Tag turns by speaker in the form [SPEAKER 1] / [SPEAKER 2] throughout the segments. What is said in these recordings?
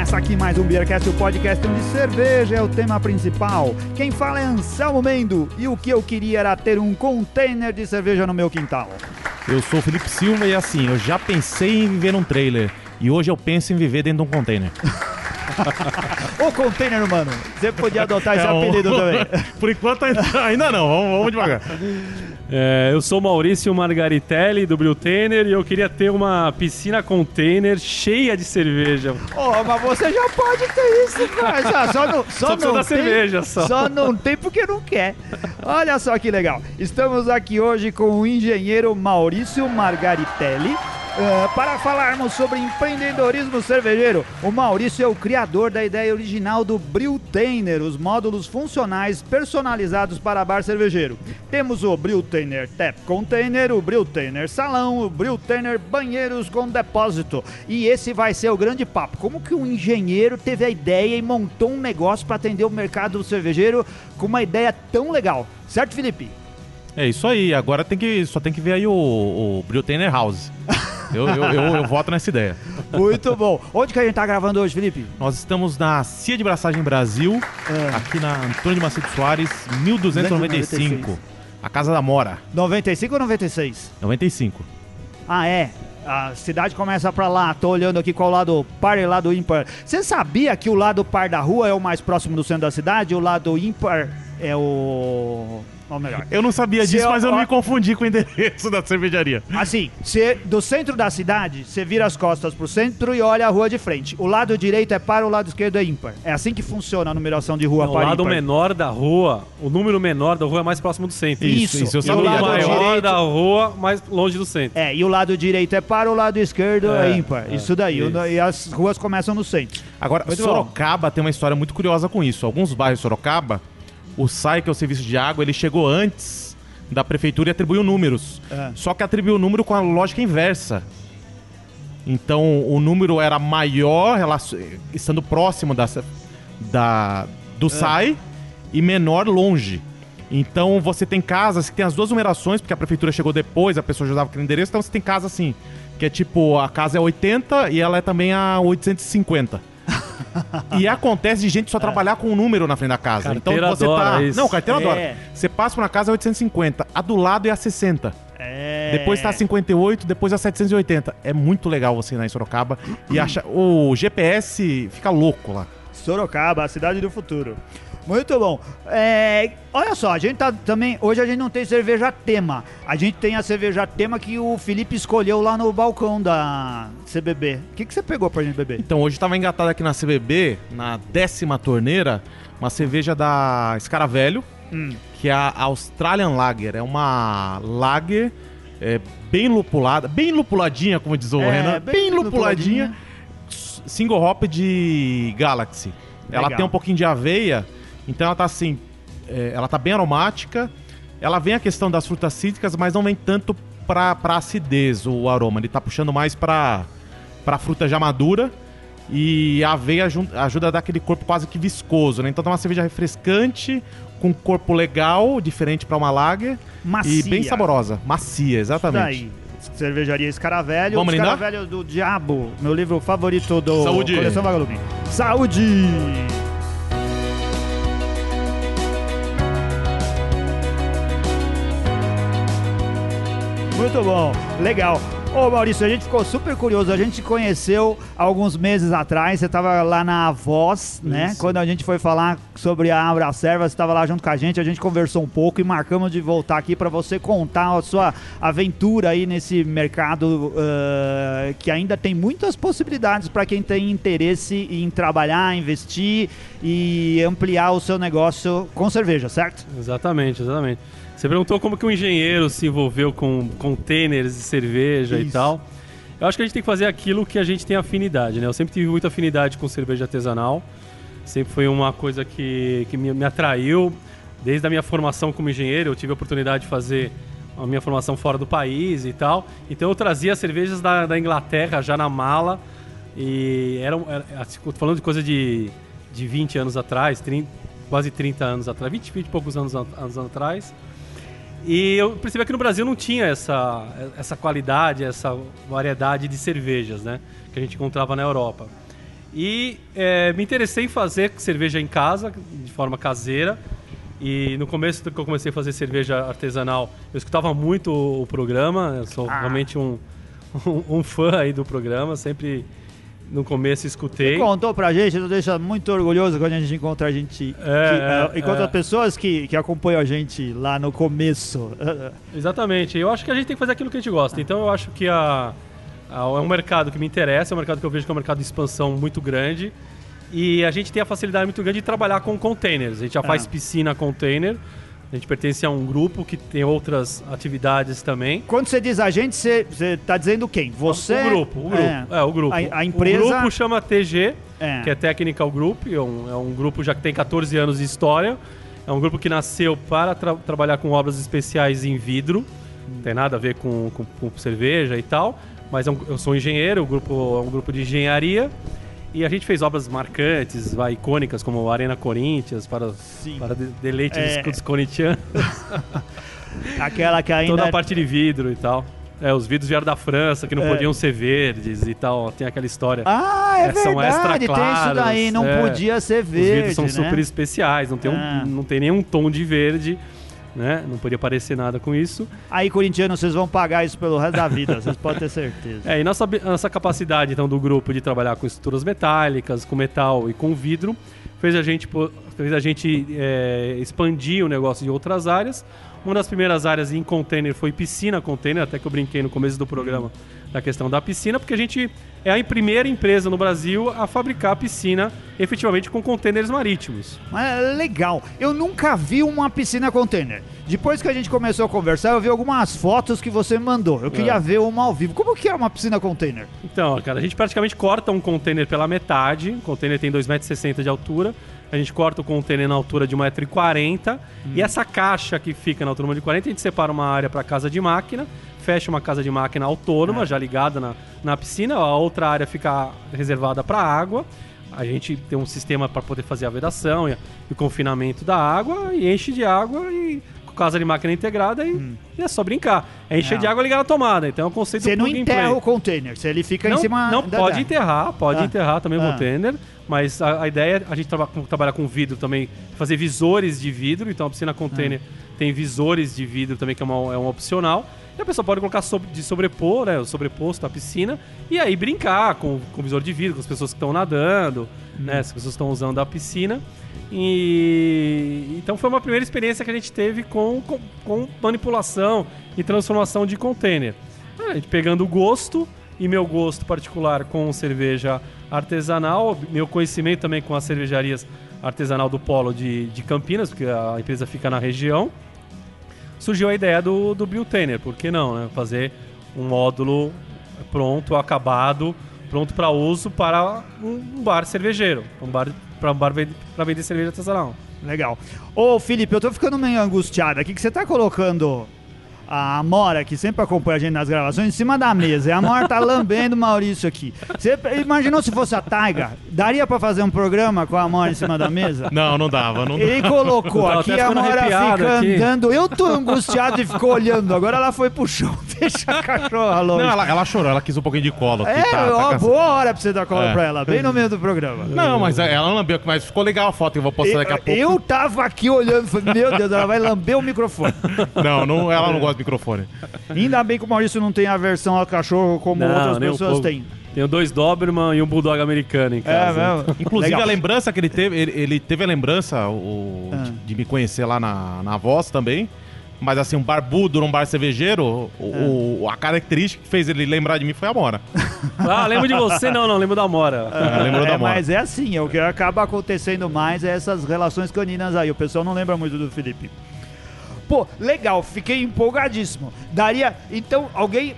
[SPEAKER 1] Começa aqui mais um Beercast, o podcast onde cerveja é o tema principal. Quem fala é Anselmo Mendo e o que eu queria era ter um container de cerveja no meu quintal.
[SPEAKER 2] Eu sou o Felipe Silva e assim, eu já pensei em viver num trailer e hoje eu penso em viver dentro de um container.
[SPEAKER 1] o container, mano. Você podia adotar esse é apelido também.
[SPEAKER 2] Por enquanto ainda não, vamos, vamos devagar.
[SPEAKER 3] É, eu sou Maurício Margaritelli do Brewtainer e eu queria ter uma piscina container cheia de cerveja.
[SPEAKER 1] Oh, mas você já pode ter isso, cara. Só, não, só,
[SPEAKER 3] só
[SPEAKER 1] não
[SPEAKER 3] tem, cerveja só.
[SPEAKER 1] Só não tem porque não quer. Olha só que legal. Estamos aqui hoje com o engenheiro Maurício Margaritelli Uh, para falarmos sobre empreendedorismo cervejeiro, o Maurício é o criador da ideia original do Brewtainer, os módulos funcionais personalizados para bar cervejeiro. Temos o Brewtainer Tap Container, o Brewtainer Salão, o Brewtainer Banheiros com Depósito. E esse vai ser o grande papo. Como que um engenheiro teve a ideia e montou um negócio para atender o mercado cervejeiro com uma ideia tão legal? Certo, Felipe?
[SPEAKER 2] É isso aí. Agora tem que, só tem que ver aí o, o Brewtainer House. Eu, eu, eu, eu, voto nessa ideia.
[SPEAKER 1] Muito bom. Onde que a gente tá gravando hoje, Felipe?
[SPEAKER 2] Nós estamos na Cia de Braçagem Brasil, é. aqui na Antônio de Macedo Soares, 1295. A Casa da Mora.
[SPEAKER 1] 95 ou 96?
[SPEAKER 2] 95.
[SPEAKER 1] Ah, é? A cidade começa pra lá, tô olhando aqui qual lado par e lado ímpar. Você sabia que o lado par da rua é o mais próximo do centro da cidade e o lado ímpar é o ou melhor.
[SPEAKER 2] Eu não sabia disso, mas eu não me confundi com o endereço da cervejaria.
[SPEAKER 1] Assim, cê, do centro da cidade, você vira as costas pro centro e olha a rua de frente. O lado direito é par, o lado esquerdo é ímpar. É assim que funciona a numeração de rua
[SPEAKER 3] não,
[SPEAKER 1] par
[SPEAKER 3] O lado
[SPEAKER 1] ímpar.
[SPEAKER 3] menor da rua, o número menor da rua é mais próximo do centro.
[SPEAKER 1] Isso, isso,
[SPEAKER 3] isso eu sabia. o lado maior direito... da rua, mais longe do centro.
[SPEAKER 1] É, e o lado direito é par, o lado esquerdo é, é ímpar. É, isso daí. Isso. E as ruas começam no centro.
[SPEAKER 2] Agora, muito Sorocaba bom. tem uma história muito curiosa com isso. Alguns bairros de Sorocaba o SAI, que é o Serviço de Água, ele chegou antes da prefeitura e atribuiu números. É. Só que atribuiu o número com a lógica inversa. Então o número era maior, estando próximo da, da, do é. SAI e menor longe. Então você tem casas que tem as duas numerações, porque a prefeitura chegou depois, a pessoa já usava aquele endereço, então você tem casa assim, que é tipo, a casa é 80 e ela é também a 850. e acontece de gente só é. trabalhar com um número na frente da casa.
[SPEAKER 3] Carteira então você tá.
[SPEAKER 2] Isso. Não, carteira é. adora. Você passa por uma casa é 850, a do lado é a 60. É. Depois tá a 58, depois a 780. É muito legal você ir lá em Sorocaba e achar. O GPS fica louco lá.
[SPEAKER 1] Sorocaba, a cidade do futuro. Muito bom. É, olha só, a gente tá também. Hoje a gente não tem cerveja tema. A gente tem a cerveja tema que o Felipe escolheu lá no balcão da CBB. O que, que você pegou pra gente beber?
[SPEAKER 2] Então, hoje tava engatado aqui na CBB, na décima torneira, uma cerveja da Escaravelho, hum. que é a Australian Lager. É uma lager é, bem lupulada, bem lupuladinha, como diz o é, Renan. Bem, bem lupuladinha. lupuladinha. Single hop de Galaxy. Legal. Ela tem um pouquinho de aveia então ela tá assim, é, ela tá bem aromática. Ela vem a questão das frutas cítricas, mas não vem tanto pra, pra acidez o aroma. Ele tá puxando mais pra, pra fruta já madura. E a aveia ajuda a dar aquele corpo quase que viscoso, né? Então tá uma cerveja refrescante, com corpo legal, diferente para uma lager. Macia. E bem saborosa. Macia, exatamente.
[SPEAKER 1] Isso daí. Cervejaria Escaravelho.
[SPEAKER 2] Vamos
[SPEAKER 1] Escaravelho do Diabo, meu livro favorito do
[SPEAKER 2] Saúde.
[SPEAKER 1] Coleção Vagalume. Saúde! Muito bom, legal. Ô Maurício, a gente ficou super curioso. A gente se conheceu alguns meses atrás. Você estava lá na Voz, né? Isso. Quando a gente foi falar sobre a Abra Serva, você estava lá junto com a gente. A gente conversou um pouco e marcamos de voltar aqui para você contar a sua aventura aí nesse mercado uh, que ainda tem muitas possibilidades para quem tem interesse em trabalhar, investir e ampliar o seu negócio com cerveja, certo?
[SPEAKER 3] Exatamente, exatamente. Você perguntou como que um engenheiro se envolveu com containers de cerveja Isso. e tal. Eu acho que a gente tem que fazer aquilo que a gente tem afinidade, né? Eu sempre tive muita afinidade com cerveja artesanal. Sempre foi uma coisa que, que me, me atraiu. Desde a minha formação como engenheiro, eu tive a oportunidade de fazer a minha formação fora do país e tal. Então eu trazia cervejas da, da Inglaterra já na mala. E era, era assim, falando de coisa de, de 20 anos atrás, 30, quase 30 anos atrás, 20, 20 e poucos anos, anos atrás. E eu percebi que no Brasil não tinha essa, essa qualidade, essa variedade de cervejas, né? Que a gente encontrava na Europa. E é, me interessei em fazer cerveja em casa, de forma caseira. E no começo que eu comecei a fazer cerveja artesanal, eu escutava muito o programa. Eu sou
[SPEAKER 1] Ah.
[SPEAKER 3] realmente um, um, um fã aí do programa. Sempre no começo escutei.
[SPEAKER 1] Contou pra gente, nos deixa muito orgulhoso quando a gente encontra a gente.
[SPEAKER 3] É,
[SPEAKER 1] que,
[SPEAKER 3] é,
[SPEAKER 1] encontra
[SPEAKER 3] é.
[SPEAKER 1] pessoas que, que acompanham a gente lá no começo.
[SPEAKER 3] Exatamente. Eu acho que a gente tem que fazer aquilo que a gente gosta. Então eu acho que a, a- é um mercado que me interessa, é um mercado que eu vejo que é um mercado de expansão muito grande. E a gente tem a facilidade muito grande de trabalhar com containers. A gente já faz
[SPEAKER 1] Ah.
[SPEAKER 3] piscina container. A gente pertence a um grupo que tem outras atividades também.
[SPEAKER 1] Quando você diz a gente, você, você tá dizendo quem? Você?
[SPEAKER 3] O grupo, o grupo.
[SPEAKER 1] É.
[SPEAKER 3] É, o grupo.
[SPEAKER 1] A- a empresa-
[SPEAKER 3] O grupo chama TG,
[SPEAKER 1] É.
[SPEAKER 3] que é Technical Group. É um, é um grupo já que tem 14 anos de história. É um grupo que nasceu para tra- trabalhar com obras especiais em vidro. Não tem nada a ver com, com- com cerveja e tal. Mas é um- eu sou engenheiro, o grupo é um grupo de engenharia. E a gente fez obras marcantes, vai, icônicas, como Arena Corinthians, para,
[SPEAKER 1] Sim.
[SPEAKER 3] para de- deleite
[SPEAKER 1] É.
[SPEAKER 3] dos, corintianos.
[SPEAKER 1] Aquela que ainda.
[SPEAKER 3] Toda a parte de vidro e tal. É, os vidros vieram da França, que não
[SPEAKER 1] É.
[SPEAKER 3] podiam ser verdes e tal. Tem aquela história.
[SPEAKER 1] Ah, é
[SPEAKER 3] É, são extra
[SPEAKER 1] verdade, tem isso
[SPEAKER 3] claros,
[SPEAKER 1] daí, não
[SPEAKER 3] é.
[SPEAKER 1] podia ser
[SPEAKER 3] Os
[SPEAKER 1] verde,
[SPEAKER 3] vidros são
[SPEAKER 1] né?
[SPEAKER 3] super especiais, não tem, um-
[SPEAKER 1] Ah.
[SPEAKER 3] não tem nenhum tom de verde, né? Não podia parecer nada com isso.
[SPEAKER 1] Aí, corintianos, vocês vão pagar isso pelo resto da vida, vocês podem ter certeza.
[SPEAKER 3] É, e nossa, nossa capacidade, então, do grupo de trabalhar com estruturas metálicas, com metal e com vidro, fez a gente, fez a gente é, expandir o negócio de outras áreas. Uma das primeiras áreas em container foi piscina container, até que eu brinquei no começo do programa da questão da piscina, porque a gente é a primeira empresa no Brasil a fabricar piscina efetivamente com containers marítimos.
[SPEAKER 1] É legal. Eu nunca vi uma piscina container. Depois que a gente começou a conversar, eu vi algumas fotos que você me mandou. Eu queria
[SPEAKER 3] É.
[SPEAKER 1] ver uma ao vivo. Como que é uma piscina container?
[SPEAKER 3] Então, cara, a gente praticamente corta um container pela metade. O container tem 2,60 metros de altura. A gente corta o container na altura de 1,40m. E essa caixa que fica na altura de 1,40m, a gente separa uma área para casa de máquina, fecha uma casa de máquina autônoma, já ligada na, na piscina. A outra área fica reservada para água. A gente tem um sistema para poder fazer a vedação e, o confinamento da água e enche de água e casa de máquina integrada e, e é só brincar. É encher
[SPEAKER 1] Não.
[SPEAKER 3] de água e ligar na tomada. Então é um conceito
[SPEAKER 1] Você não enterra
[SPEAKER 3] play.
[SPEAKER 1] o container, se ele fica
[SPEAKER 3] Não,
[SPEAKER 1] em cima
[SPEAKER 3] não
[SPEAKER 1] da-
[SPEAKER 3] pode
[SPEAKER 1] da-
[SPEAKER 3] enterrar, pode
[SPEAKER 1] Ah.
[SPEAKER 3] enterrar também o
[SPEAKER 1] Ah.
[SPEAKER 3] container, mas a, a ideia é a gente traba, trabalhar com vidro também, fazer visores de vidro, então a piscina container
[SPEAKER 1] Ah.
[SPEAKER 3] tem visores de vidro também, que é, uma, é um opcional. E a pessoa pode colocar sobre- de sobrepor, né, o sobreposto da piscina, e aí brincar com, com visor de vidro, com as pessoas que estão nadando,
[SPEAKER 1] Hum.
[SPEAKER 3] né, as pessoas que estão usando a piscina. E então foi uma primeira experiência que a gente teve com, com, com manipulação e transformação de container. A gente pegando o gosto e meu gosto particular com cerveja artesanal, meu conhecimento também com as cervejarias artesanal do Polo de, de Campinas, porque a empresa fica na região, surgiu a ideia do, do Brewtainer, por que não, né? Fazer um módulo pronto, acabado, pronto para uso para um bar cervejeiro, um bar para um bar para vender cerveja artesanal.
[SPEAKER 1] Legal. Ô, Felipe, eu tô ficando meio angustiado aqui que você tá colocando a Amora, que sempre acompanha a gente nas gravações, em cima da mesa. E a Amora tá lambendo o Maurício aqui. Você imaginou se fosse a Taiga? Daria pra fazer um programa com a Amora em cima da mesa?
[SPEAKER 2] Não, não dava. Não
[SPEAKER 1] Ele colocou
[SPEAKER 3] tava
[SPEAKER 1] aqui, a
[SPEAKER 3] ficando
[SPEAKER 1] Amora fica
[SPEAKER 3] aqui.
[SPEAKER 1] andando. Eu tô angustiado e ficou olhando. Agora ela foi pro chão. Deixa a cachorra longe.
[SPEAKER 2] Não, ela, ela chorou, ela quis um pouquinho de colo.
[SPEAKER 1] É,
[SPEAKER 2] tá, tá
[SPEAKER 1] ó,
[SPEAKER 2] cansa-
[SPEAKER 1] boa hora pra você dar cola
[SPEAKER 2] É.
[SPEAKER 1] pra ela, bem no meio do programa.
[SPEAKER 2] Não, mas ela não lambeu, mas ficou legal a foto que eu vou postar daqui a pouco.
[SPEAKER 1] Eu tava aqui olhando, falei, meu Deus, ela vai lamber o microfone.
[SPEAKER 2] Não, não, ela não gosta de microfone.
[SPEAKER 1] Ainda bem que o Maurício não tem aversão ao cachorro como outras
[SPEAKER 3] nem um
[SPEAKER 1] pessoas têm.
[SPEAKER 3] Tenho dois Doberman e um Bulldog americano em
[SPEAKER 1] É
[SPEAKER 3] casa.
[SPEAKER 1] mesmo?
[SPEAKER 2] Inclusive,
[SPEAKER 1] Legal.
[SPEAKER 2] a lembrança que ele teve, ele, ele teve a lembrança o,
[SPEAKER 1] Ah.
[SPEAKER 2] de, de me conhecer lá na, na voz também. Mas assim, um barbudo num bar cervejeiro, o, o- a característica que fez ele lembrar de mim foi a Mora.
[SPEAKER 3] Ah, lembro de você? Não, não, lembro da Mora.
[SPEAKER 2] É, lembrou
[SPEAKER 1] É,
[SPEAKER 2] da Mora.
[SPEAKER 1] mas é assim, é o que acaba acontecendo mais é essas relações caninas aí. O pessoal não lembra muito do Felipe. Pô, legal, fiquei empolgadíssimo. Daria. Então, alguém.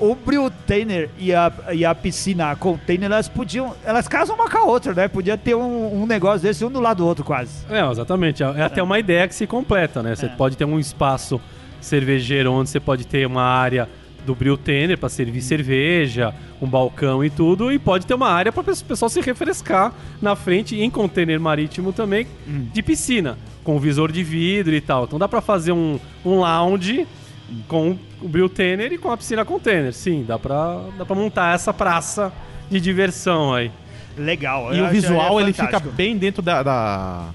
[SPEAKER 1] O Brewtainer e a, e a piscina a container, elas podiam. Elas casam uma com a outra, né? Podia ter um, um negócio desse um do lado do outro, quase.
[SPEAKER 3] É, exatamente. É até uma ideia que se completa, né? Você
[SPEAKER 1] É.
[SPEAKER 3] pode ter um espaço cervejeiro onde você pode ter uma área do Brewtainer para servir cerveja, um balcão e tudo, e pode ter uma área para o pessoal se refrescar na frente em container marítimo também de piscina, com visor de vidro e tal. Então dá para fazer um, um lounge com o Brewtainer e com a piscina container. Sim, dá para dá para montar essa praça de diversão aí.
[SPEAKER 1] Legal.
[SPEAKER 2] E o
[SPEAKER 1] acho-
[SPEAKER 2] visual
[SPEAKER 1] é
[SPEAKER 2] ele fica bem dentro da, da-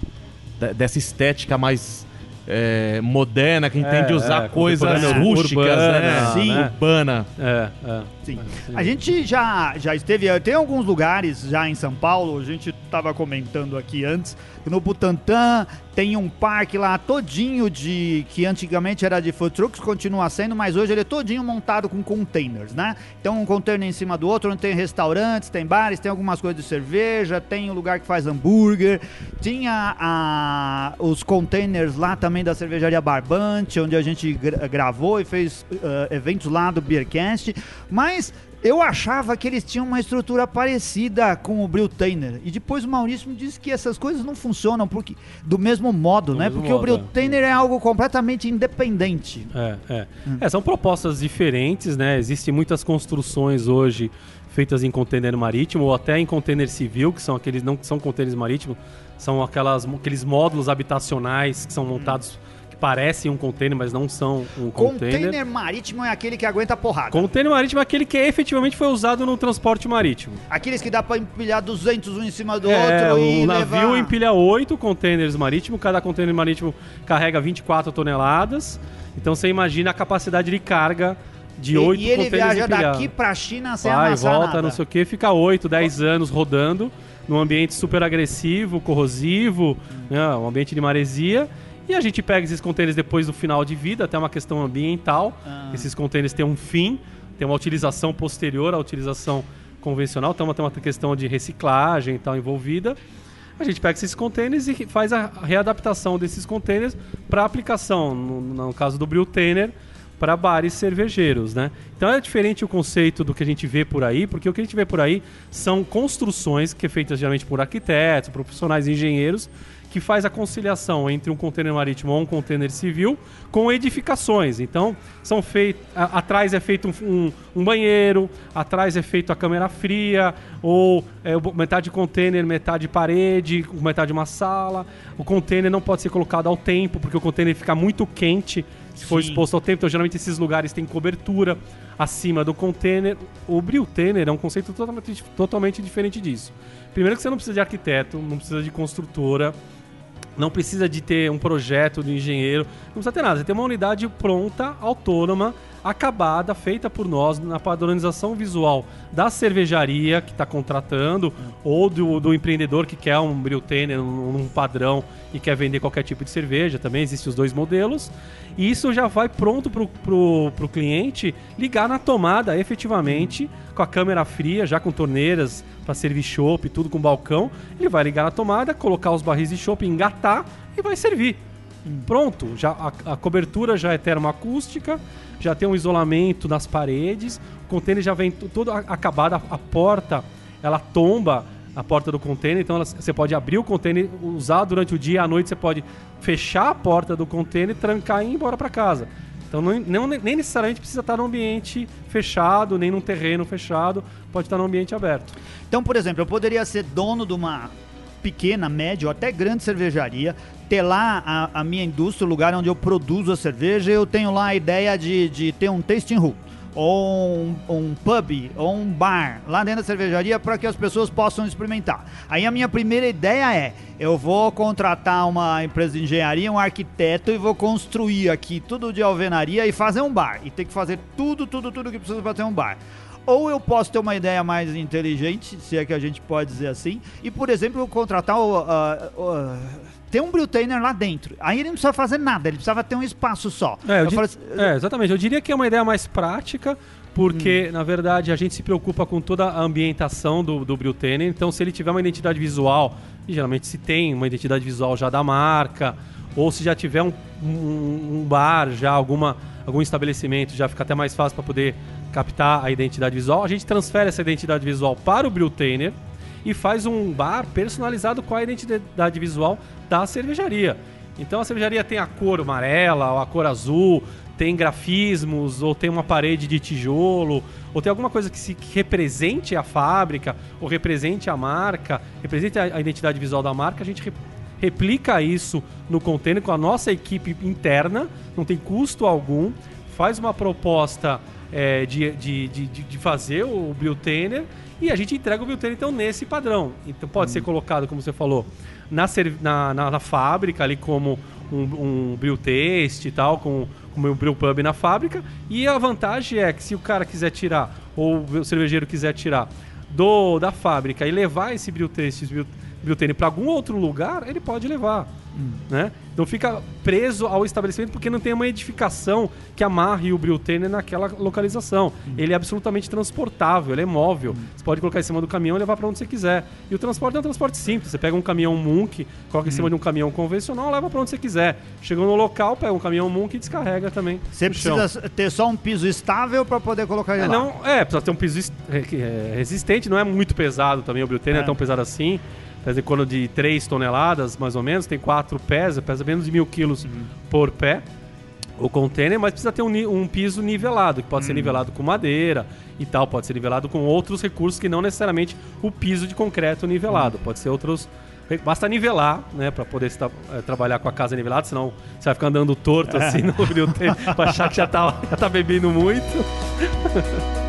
[SPEAKER 2] da- dessa estética mais é, moderna, que entende
[SPEAKER 3] É,
[SPEAKER 2] usar
[SPEAKER 3] é,
[SPEAKER 2] coisas rústicas,
[SPEAKER 3] urbana,
[SPEAKER 2] né?
[SPEAKER 1] Sim.
[SPEAKER 3] né?
[SPEAKER 2] Urbana.
[SPEAKER 3] É, é.
[SPEAKER 1] Sim. A gente já, já esteve. Tem alguns lugares já em São Paulo, a gente estava comentando aqui antes. No Butantã tem um parque lá todinho de. que antigamente era de food trucks, continua sendo, mas hoje ele é todinho montado com containers, né? Então um container em cima do outro, onde tem restaurantes, tem bares, tem algumas coisas de cerveja, tem um lugar que faz hambúrguer, tinha a- os containers lá também da cervejaria Barbante, onde a gente gra- gravou e fez eh, eventos lá do Beercast, mas eu achava que eles tinham uma estrutura parecida com o Brewtainer. E depois o Maurício me disse que essas coisas não funcionam porque, do mesmo modo,
[SPEAKER 3] Do
[SPEAKER 1] né?
[SPEAKER 3] mesmo
[SPEAKER 1] Porque
[SPEAKER 3] modo,
[SPEAKER 1] o Brewtainer é. algo completamente independente.
[SPEAKER 3] É, é. É, são propostas diferentes, né? Existem muitas construções hoje feitas em container marítimo ou até em container civil, que são aqueles não que são containers marítimos, são aquelas, aqueles módulos habitacionais que são montados que parecem um container, mas não são um
[SPEAKER 1] Container,
[SPEAKER 3] container.
[SPEAKER 1] marítimo é aquele que aguenta porrada.
[SPEAKER 3] Container marítimo é aquele que efetivamente foi usado no transporte marítimo.
[SPEAKER 1] Aqueles que dá pra empilhar 200 um em cima do
[SPEAKER 3] É,
[SPEAKER 1] outro
[SPEAKER 3] o
[SPEAKER 1] e
[SPEAKER 3] navio
[SPEAKER 1] levar...
[SPEAKER 3] empilha oito containers marítimos, cada container marítimo carrega 24 toneladas. Então você imagina a capacidade de carga de oito
[SPEAKER 1] E ele viaja daqui pra China sem
[SPEAKER 3] Vai,
[SPEAKER 1] amassar
[SPEAKER 3] volta,
[SPEAKER 1] nada.
[SPEAKER 3] não sei o que, fica 8, 10 anos rodando num ambiente super agressivo, corrosivo, né, um ambiente de maresia. E a gente pega esses containers depois do final de vida, até uma questão ambiental.
[SPEAKER 1] Ah.
[SPEAKER 3] Esses containers têm um fim, tem uma utilização posterior à utilização convencional, então tem uma questão de reciclagem e tal envolvida. A gente pega esses containers e faz a readaptação desses containers para aplicação, no, no caso do Brewtainer, para bares cervejeiros, né? Então é diferente o conceito do que a gente vê por aí, porque o que a gente vê por aí são construções que é feitas geralmente por arquitetos, profissionais engenheiros, que faz a conciliação entre um container marítimo ou um container civil com edificações. Então, são feitos. Atrás é feito um, um- um banheiro, atrás é feito a câmera fria, ou é, metade container, metade parede, metade uma sala. O container não pode ser colocado ao tempo, porque o container fica muito quente se for
[SPEAKER 1] Sim.
[SPEAKER 3] exposto ao tempo. Então, geralmente, esses lugares têm cobertura acima do container. O Brewtainer é um conceito totalmente, totalmente diferente disso. Primeiro que você não precisa de arquiteto, não precisa de construtora, não precisa de ter um projeto de engenheiro, não precisa ter nada. Você tem uma unidade pronta, autônoma, acabada, feita por nós, na padronização visual da cervejaria que está contratando, ou do, do empreendedor que quer um Brewtainer num, num padrão e quer vender qualquer tipo de cerveja. Também existem os dois modelos. E isso já vai pronto para o cliente ligar na tomada efetivamente, com a câmera fria, já com torneiras para servir chopp, tudo com balcão. Ele vai ligar na tomada, colocar os barris de chopp, engatar e vai servir. Pronto, já a, a cobertura já é termoacústica, já tem um isolamento nas paredes, o container já vem todo acabado, a, a porta ela tomba a porta do container, então ela- você pode abrir o container, usar durante o dia, à noite você pode fechar a porta do container, trancar e ir embora para casa. Então não, não- nem necessariamente precisa estar num ambiente fechado, nem num terreno fechado, pode estar num ambiente aberto.
[SPEAKER 1] Então, por exemplo, eu poderia ser dono de uma pequena, média ou até grande cervejaria, ter lá a, a minha indústria, o lugar onde eu produzo a cerveja, eu tenho lá a ideia de, de ter um tasting room. Ou um, um pub, ou um bar lá dentro da cervejaria para que as pessoas possam experimentar. Aí a minha primeira ideia é: eu vou contratar uma empresa de engenharia, um arquiteto e vou construir aqui tudo de alvenaria e fazer um bar. E ter que fazer tudo, tudo, tudo que precisa para ter um bar. Ou eu posso ter uma ideia mais inteligente, se é que a gente pode dizer assim, e, por exemplo, contratar o. ah, ah, ter um Brewtainer lá dentro. Aí ele não precisa fazer nada, ele precisava ter um espaço só.
[SPEAKER 3] É, eu
[SPEAKER 1] Eu falo assim,
[SPEAKER 3] é, exatamente. Eu diria que é uma ideia mais prática, porque, na verdade, a gente se preocupa com toda a ambientação do, do Brewtainer. Então, se ele tiver uma identidade visual, e geralmente se tem uma identidade visual já da marca, ou se já tiver um, um- um bar, já alguma, algum estabelecimento, já fica até mais fácil para poder captar a identidade visual, a gente transfere essa identidade visual para o Brewtainer e faz um bar personalizado com a identidade visual da cervejaria. Então a cervejaria tem a cor amarela, ou a cor azul, tem grafismos, ou tem uma parede de tijolo, ou tem alguma coisa que, se, que represente a fábrica, ou represente a marca, represente a, a identidade visual da marca, a gente re- replica isso no container com a nossa equipe interna, não tem custo algum, faz uma proposta é, de, de, de, de- fazer o Brewtainer E a gente entrega o Biltene, então, nesse padrão. Então pode ser colocado, como você falou, na, na, na, na fábrica ali como um, um brew taste e tal, com, como um brew pub na fábrica. E a vantagem é que se o cara quiser tirar, ou o cervejeiro quiser tirar do da fábrica e levar esse brew taste, esse Biltene para algum outro lugar, ele pode levar. Hum. Né? Não fica preso ao estabelecimento porque não tem uma edificação que amarre o Biltene naquela localização. Hum. Ele é absolutamente transportável, ele é móvel. Hum. Você pode colocar em cima do caminhão e levar para onde você quiser. E o transporte é um transporte simples. Você pega um caminhão Munk, coloca em cima hum. de um caminhão convencional, leva para onde você quiser. Chegou no local, pega um caminhão Munk e descarrega também.
[SPEAKER 1] Você precisa chão. ter só um piso estável para poder colocar ele
[SPEAKER 3] é,
[SPEAKER 1] lá.
[SPEAKER 3] Não, é, precisa ter um piso é, resistente, não é muito pesado também. O Biltene é, é tão pesado assim pesa em torno de 3 toneladas, mais ou menos, tem quatro pés, pesa menos de mil quilos uhum. por pé o container, mas precisa ter um, um piso nivelado, que pode ser uhum. nivelado com madeira e tal, pode ser nivelado com outros recursos que não necessariamente o piso de concreto nivelado, uhum. pode ser outros Basta nivelar, né, para poder estar, é, trabalhar com a casa nivelada, senão você vai ficar andando torto assim no tempo, pra achar que já tá, já tá bebendo muito.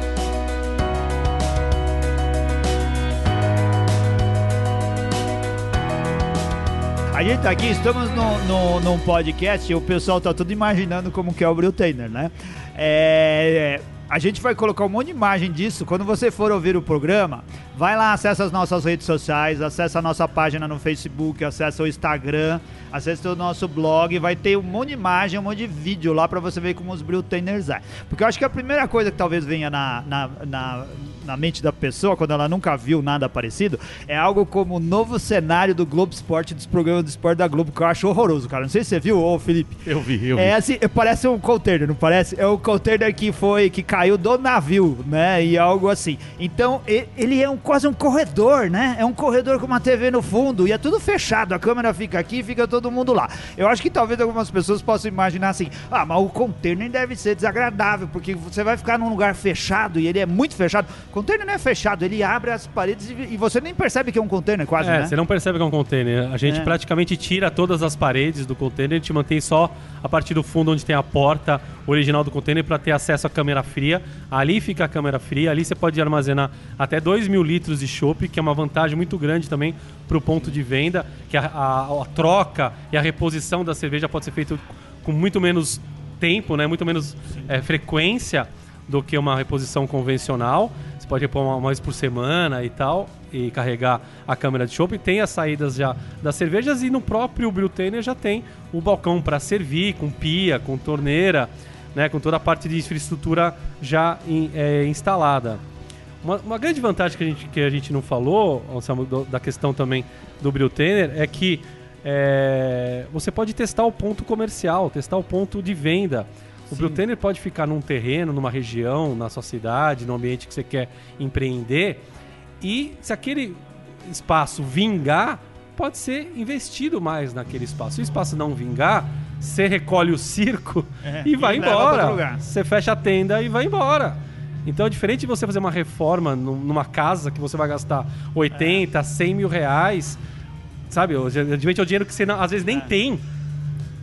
[SPEAKER 1] gente aqui, estamos no, no, num podcast o pessoal tá tudo imaginando como que é o Brew Tainer, né? É, a gente vai colocar um monte de imagem disso. Quando você for ouvir o programa, vai lá, acessa as nossas redes sociais, acessa a nossa página no Facebook, acessa o Instagram, acessa o nosso blog, vai ter um monte de imagem, um monte de vídeo lá para você ver como os Brew Tainers é. Porque eu acho que a primeira coisa que talvez venha na, na, na na mente da pessoa, quando ela nunca viu nada parecido, é algo como o novo cenário do Globo Esporte, dos programas de esporte da Globo, que eu acho horroroso, cara. Não sei se você viu, ô Felipe.
[SPEAKER 2] Eu vi, eu vi.
[SPEAKER 1] É assim, parece um container, não parece? É o container que foi, que caiu do navio, né? E algo assim. Então, ele é um, quase um corredor, né? É um corredor com uma TV no fundo e é tudo fechado. A câmera fica aqui fica todo mundo lá. Eu acho que talvez algumas pessoas possam imaginar assim: ah, mas o container deve ser desagradável, porque você vai ficar num lugar fechado e ele é muito fechado container não é fechado, ele abre as paredes e, você nem percebe que é um container quase,
[SPEAKER 3] é,
[SPEAKER 1] né?
[SPEAKER 3] você não percebe que é um container. A gente é. praticamente tira todas as paredes do container, a gente mantém só a partir do fundo onde tem a porta original do container para ter acesso à câmera fria. Ali fica a câmera fria, ali você pode armazenar até 2 mil litros de chopp, que é uma vantagem muito grande também para o ponto de venda, que a, a, a troca e a reposição da cerveja pode ser feita com muito menos tempo, né? muito menos é, frequência do que uma reposição convencional. Você pode repor uma, vez por semana e tal, e carregar a câmera de chopp. Tem as saídas já das cervejas e no próprio Brewtainer já tem o balcão para servir, com pia, com torneira, né, com toda a parte de infraestrutura já in, é, instalada. Uma, uma, grande vantagem que a gente, que a gente não falou, Anselmo, da questão também do Brewtainer, é que é, você pode testar o ponto comercial, testar o ponto de venda. O Brewtainer pode ficar num terreno, numa região, na sua cidade, no ambiente que você quer empreender. E se aquele espaço vingar, pode ser investido mais naquele espaço. Se o espaço não vingar, você recolhe o circo é, e vai embora. Você fecha a tenda e vai embora. Então é diferente de você fazer uma reforma numa casa que você vai gastar 80, é. 100 mil reais. Sabe? Geralmente é o dinheiro que você não, às vezes nem é. tem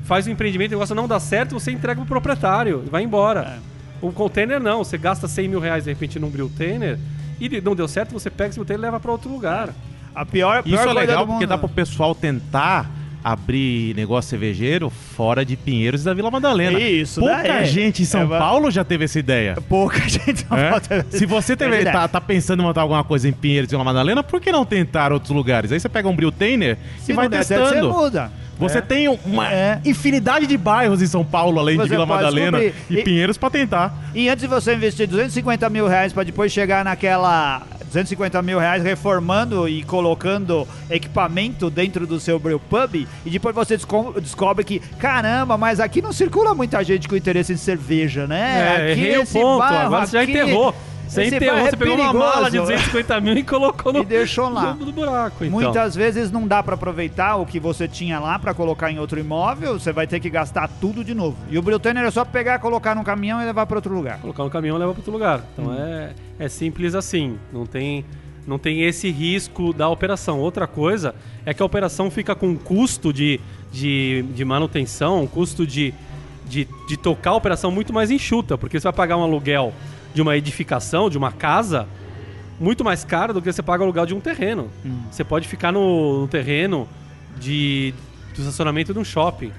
[SPEAKER 3] faz o um empreendimento, o negócio não dá certo, você entrega pro proprietário e vai embora. É. O container não, você gasta 100 mil reais de repente num container e não deu certo, você pega esse container e leva para outro lugar.
[SPEAKER 2] A pior, a pior Isso é legal porque dá pro pessoal tentar abrir negócio cervejeiro fora de Pinheiros e da Vila Madalena.
[SPEAKER 1] Isso,
[SPEAKER 2] Pouca é. gente em São é, Paulo já teve essa ideia.
[SPEAKER 1] Pouca gente
[SPEAKER 2] é? Teve Se você teve, tá, tá, pensando em montar alguma coisa em Pinheiros e Vila Madalena, por que não tentar outros lugares? Aí você pega um Brewtainer e vai testando. Certo, você muda. Você é. tem uma é. infinidade de bairros em São Paulo, além você de Vila Madalena e, e Pinheiros, para tentar.
[SPEAKER 1] E antes de você investir 250 mil reais para depois chegar naquela 250 mil reais reformando e colocando equipamento dentro do seu brew pub e depois você descobre que, caramba, mas aqui não circula muita gente com interesse em cerveja, né?
[SPEAKER 3] É, aqui errei o ponto, agora você já enterrou. Você enterrou, você é pegou perigoso. uma mala de 250 mil e colocou no,
[SPEAKER 1] e deixou lá.
[SPEAKER 3] no buraco. Então.
[SPEAKER 1] Muitas vezes não dá para aproveitar o que você tinha lá para colocar em outro imóvel, você vai ter que gastar tudo de novo. E o Brewtainer é só pegar, colocar no caminhão e levar para outro lugar.
[SPEAKER 3] Colocar no caminhão e levar para outro lugar. Então hum. é, é simples assim. Não tem não tem esse risco da operação. Outra coisa é que a operação fica com um custo de, de, de manutenção, um custo de, de, de tocar a operação muito mais enxuta, porque você vai pagar um aluguel de uma edificação, de uma casa, muito mais caro do que você paga o aluguel de um terreno.
[SPEAKER 1] Hum.
[SPEAKER 3] Você pode ficar no, no terreno de, do estacionamento de um shopping,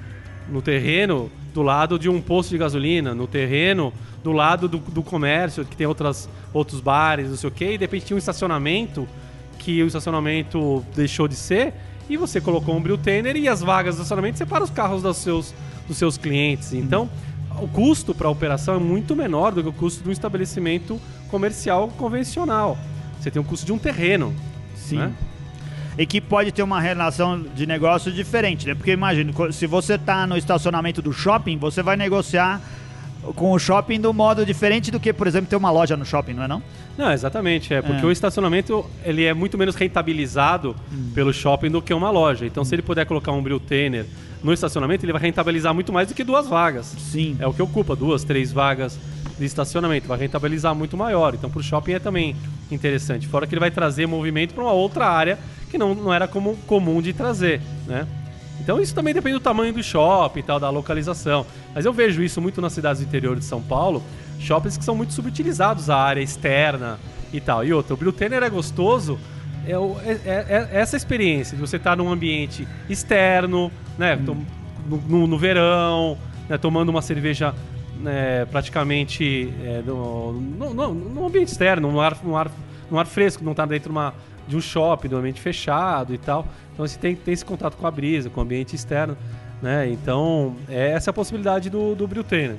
[SPEAKER 3] no terreno do lado de um posto de gasolina, no terreno do lado do, do comércio, que tem outras, outros bares, não sei o quê, e de repente tinha um estacionamento que o estacionamento deixou de ser, e você colocou um Briltainer e as vagas do estacionamento separa os carros dos seus, dos seus clientes. Então, o custo para a operação é muito menor do que o custo de um estabelecimento comercial convencional. Você tem o custo de um terreno.
[SPEAKER 1] Sim.
[SPEAKER 3] Né?
[SPEAKER 1] E que pode ter uma relação de negócio diferente, né? Porque imagina, se você tá no estacionamento do shopping, você vai negociar com o shopping do modo diferente do que, por exemplo, ter uma loja no shopping, não é não?
[SPEAKER 3] Não, exatamente. É porque
[SPEAKER 1] É.
[SPEAKER 3] o estacionamento ele é muito menos rentabilizado pelo shopping do que uma loja. Então, se ele puder colocar um Briltainer no estacionamento, ele vai rentabilizar muito mais do que duas vagas.
[SPEAKER 1] Sim.
[SPEAKER 3] É o que ocupa duas, três vagas de estacionamento. Vai rentabilizar muito maior. Então, para o shopping é também interessante. Fora que ele vai trazer movimento para uma outra área que não, não era como, comum de trazer, né? Então isso também depende do tamanho do shopping e tal, da localização. Mas eu vejo isso muito nas cidades do interior de São Paulo, shoppings que são muito subutilizados, a área externa e tal. E outra, o Briltainer é gostoso, é, o- é- é- é essa experiência de você estar num ambiente externo, né, tom- no, no- verão, né, tomando uma cerveja né, praticamente é, no, no, no- ambiente externo, no ar, no ar, no ar fresco, não está dentro de, uma, de um shopping, de um ambiente fechado e tal. Então você tem, tem esse contato com a brisa, com o ambiente externo. Né? Então, é essa a possibilidade do, do Briltainer.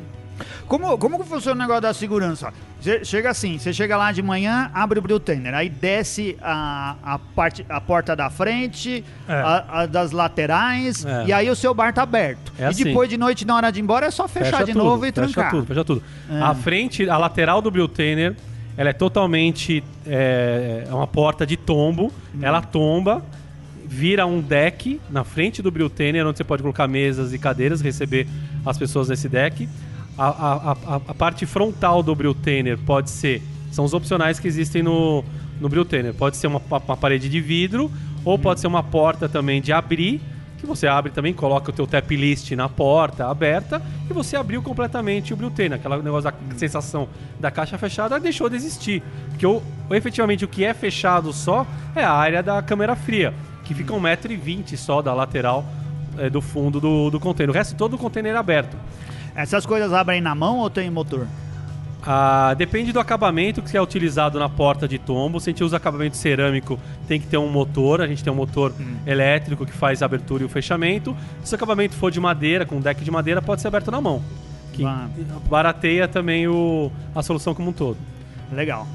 [SPEAKER 1] Como, como que funciona o negócio da segurança? Você chega assim, você chega lá de manhã, abre o Briltainer, aí desce a, a, parte, a porta da frente,
[SPEAKER 3] É.
[SPEAKER 1] a, a das laterais,
[SPEAKER 3] É.
[SPEAKER 1] e aí o seu bar tá aberto.
[SPEAKER 3] É
[SPEAKER 1] e
[SPEAKER 3] assim.
[SPEAKER 1] depois de noite, na hora de ir embora, é só fechar de
[SPEAKER 3] tudo,
[SPEAKER 1] novo e
[SPEAKER 3] fecha
[SPEAKER 1] trancar.
[SPEAKER 3] tudo, fecha tudo.
[SPEAKER 1] É.
[SPEAKER 3] A frente, a lateral do Briltainer, ela é totalmente é, é uma porta de tombo.
[SPEAKER 1] Hum.
[SPEAKER 3] Ela tomba, vira um deck na frente do Briltainer, onde você pode colocar mesas e cadeiras, receber as pessoas nesse deck. A, a, a, a parte frontal do Briltainer pode ser, são os opcionais que existem no, no Briltainer. Pode ser uma, uma parede de vidro ou pode ser uma porta também de abrir que você abre também, coloca o teu tap list na porta aberta e você abriu completamente o Briltainer. Aquela negócio da sensação da caixa fechada deixou de existir. Porque o- efetivamente o que é fechado só é a área da câmera fria, que fica 1,20m só da lateral eh, do fundo do, do container. O resto todo o container é aberto.
[SPEAKER 1] Essas coisas abrem na mão ou tem motor?
[SPEAKER 3] Ah, depende do acabamento que é utilizado na porta de tombo. Se a gente usa acabamento cerâmico, tem que ter um motor. A gente tem um motor elétrico que faz a abertura e o fechamento. Se o acabamento for de madeira, com deck de madeira, pode ser aberto na mão. Que
[SPEAKER 1] Ah.
[SPEAKER 3] barateia também o, a solução como um todo.
[SPEAKER 1] Legal.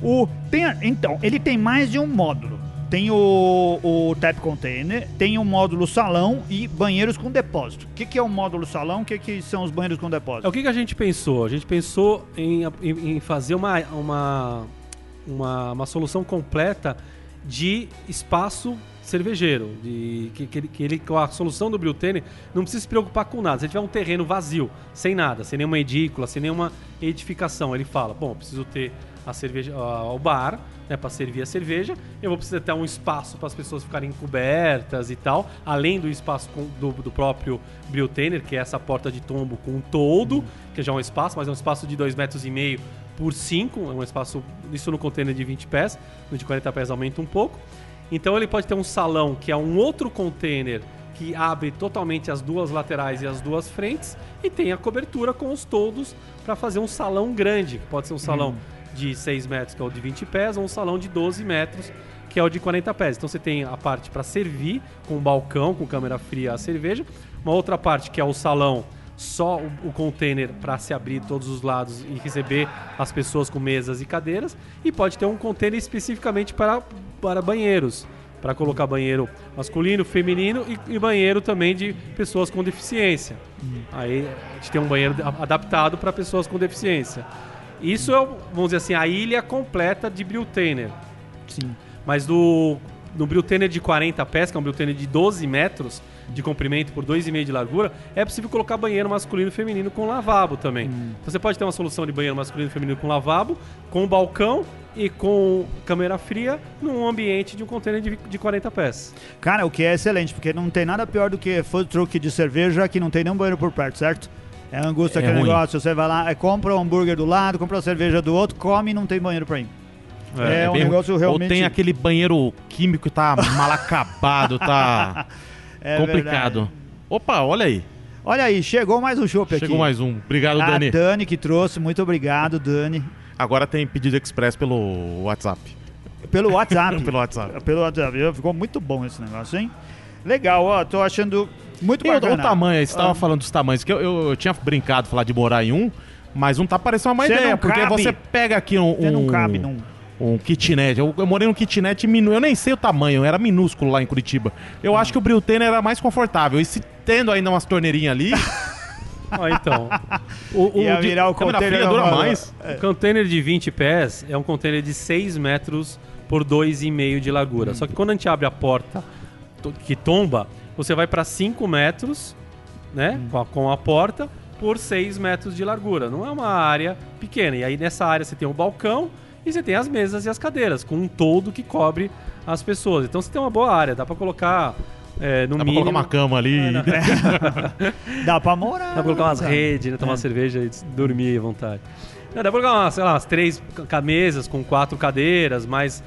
[SPEAKER 1] O, tem, então, ele tem mais de um módulo. Tem o, o tap container, tem o módulo salão e banheiros com depósito. O que, que é o módulo salão? O que, que são os banheiros com depósito?
[SPEAKER 3] o que, que a gente pensou? A gente pensou em, em- em fazer uma, uma, uma, uma solução completa de espaço cervejeiro. De, que, que, ele, que ele, com a solução do Briltene não precisa se preocupar com nada. Se ele tiver um terreno vazio, sem nada, sem nenhuma edícula, sem nenhuma edificação, ele fala: Bom, preciso ter a cerveja, o bar, né, para servir a cerveja. Eu vou precisar ter um espaço para as pessoas ficarem cobertas e tal, além do espaço com- do, do próprio Briltainer, que é essa porta de tombo com um todo, que já é um espaço, mas é um espaço de 2,5 metros e meio por 5, é um espaço, isso no container de 20 pés, no de 40 pés aumenta um pouco. Então ele pode ter um salão que é um outro container que abre totalmente as duas laterais e as duas frentes e tem a cobertura com os toldos para fazer um salão grande, que pode ser um salão de 6 metros, que é o de 20 pés, ou um salão de 12 metros, que é o de 40 pés. Então você tem a parte para servir, com um balcão, com câmera fria a cerveja, uma outra parte que é o salão só o, o container para se abrir todos os lados e receber as pessoas com mesas e cadeiras, e pode ter um container especificamente para, para banheiros, para colocar banheiro masculino, feminino e, e banheiro também de pessoas com deficiência. Aí a gente tem um banheiro adaptado para pessoas com deficiência. Isso é, vamos dizer assim, a ilha completa de Briltainer.
[SPEAKER 1] Sim.
[SPEAKER 3] Mas do, no Briltainer de 40 pés, que é um Briltainer de 12 metros de comprimento por 2,5 de largura, é possível colocar banheiro masculino e feminino com lavabo também. Então você pode ter uma solução de banheiro masculino e feminino com lavabo, com balcão e com câmera fria num ambiente de um container de, de 40 pés.
[SPEAKER 1] Cara, o que é excelente, porque não tem nada pior do que food truck de cerveja que não tem nenhum banheiro por perto, certo? É angústia
[SPEAKER 2] É
[SPEAKER 1] aquele
[SPEAKER 2] ruim.
[SPEAKER 1] negócio, você vai lá, é, compra um hambúrguer do lado, compra uma cerveja do outro, come e não tem banheiro pra ir. É,
[SPEAKER 2] É
[SPEAKER 1] um
[SPEAKER 2] bem-
[SPEAKER 1] negócio realmente...
[SPEAKER 2] Ou tem aquele banheiro químico que tá mal acabado, tá
[SPEAKER 1] É
[SPEAKER 2] complicado.
[SPEAKER 1] verdade.
[SPEAKER 2] Opa, olha aí.
[SPEAKER 1] Olha aí, chegou mais um chopp aqui.
[SPEAKER 2] Chegou mais um. Obrigado,
[SPEAKER 1] A
[SPEAKER 2] Dani.
[SPEAKER 1] Dani que trouxe, muito obrigado, Dani.
[SPEAKER 2] Agora tem pedido express pelo WhatsApp.
[SPEAKER 1] Pelo WhatsApp.
[SPEAKER 2] Pelo WhatsApp.
[SPEAKER 1] Pelo WhatsApp. Ficou muito bom esse negócio, hein? Legal, ó, tô achando muito
[SPEAKER 2] E o,
[SPEAKER 1] bacana.
[SPEAKER 2] o tamanho aí, você tava
[SPEAKER 1] Ah.
[SPEAKER 2] falando dos tamanhos, que eu, eu, eu tinha brincado falar de morar em um, mas um tá parecendo uma
[SPEAKER 1] Você
[SPEAKER 2] ideia,
[SPEAKER 1] não
[SPEAKER 2] porque
[SPEAKER 1] cabe.
[SPEAKER 2] você pega aqui um.
[SPEAKER 1] Você não
[SPEAKER 2] um-
[SPEAKER 1] cabe num...
[SPEAKER 2] um kitnet. Eu, eu morei num kitnet minúsculo. Eu nem sei o tamanho, era minúsculo lá em Curitiba. Eu
[SPEAKER 1] Hum.
[SPEAKER 2] acho que o Briltene era mais confortável. E se tendo ainda umas torneirinhas ali,
[SPEAKER 3] Ó, então. O, o
[SPEAKER 1] Ia
[SPEAKER 3] de-
[SPEAKER 1] virar o container
[SPEAKER 2] fria dura mais.
[SPEAKER 3] O container de 20 pés é um container de 6 metros por 2,5 de largura. Só que quando a gente abre a porta que tomba, você vai para 5 metros, né? Com, a, com a porta, por 6 metros de largura. Não é uma área pequena. E aí nessa área você tem o balcão e você tem as mesas e as cadeiras, com um toldo que cobre as pessoas. Então você tem uma boa área, dá para colocar. é, no
[SPEAKER 2] dá pra
[SPEAKER 3] mínimo,
[SPEAKER 2] colocar uma cama ali.
[SPEAKER 1] Dá pra morar.
[SPEAKER 3] Dá pra colocar umas redes, né? Tomar
[SPEAKER 1] É.
[SPEAKER 3] cerveja e dormir à vontade. Não, dá pra colocar, umas, sei lá, umas três mesas com quatro cadeiras, mais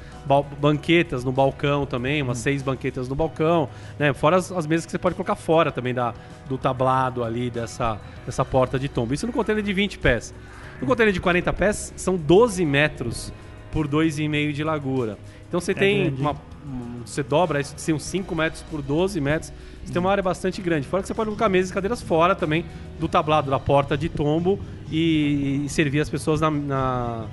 [SPEAKER 3] banquetas no balcão também, umas seis banquetas no balcão, né? Fora as, as mesas que você pode colocar fora também da, do tablado ali, dessa, dessa porta de tombo. Isso no container de 20 pés. No container de 40 pés, são 12 metros por 2,5 de largura. Então você tem
[SPEAKER 1] grande,
[SPEAKER 3] uma um- você dobra isso, são 5 metros por 12 metros. Você tem uma área bastante grande. Fora que você pode colocar mesas e cadeiras fora também do tablado, da porta de tombo e, e servir as pessoas na, na-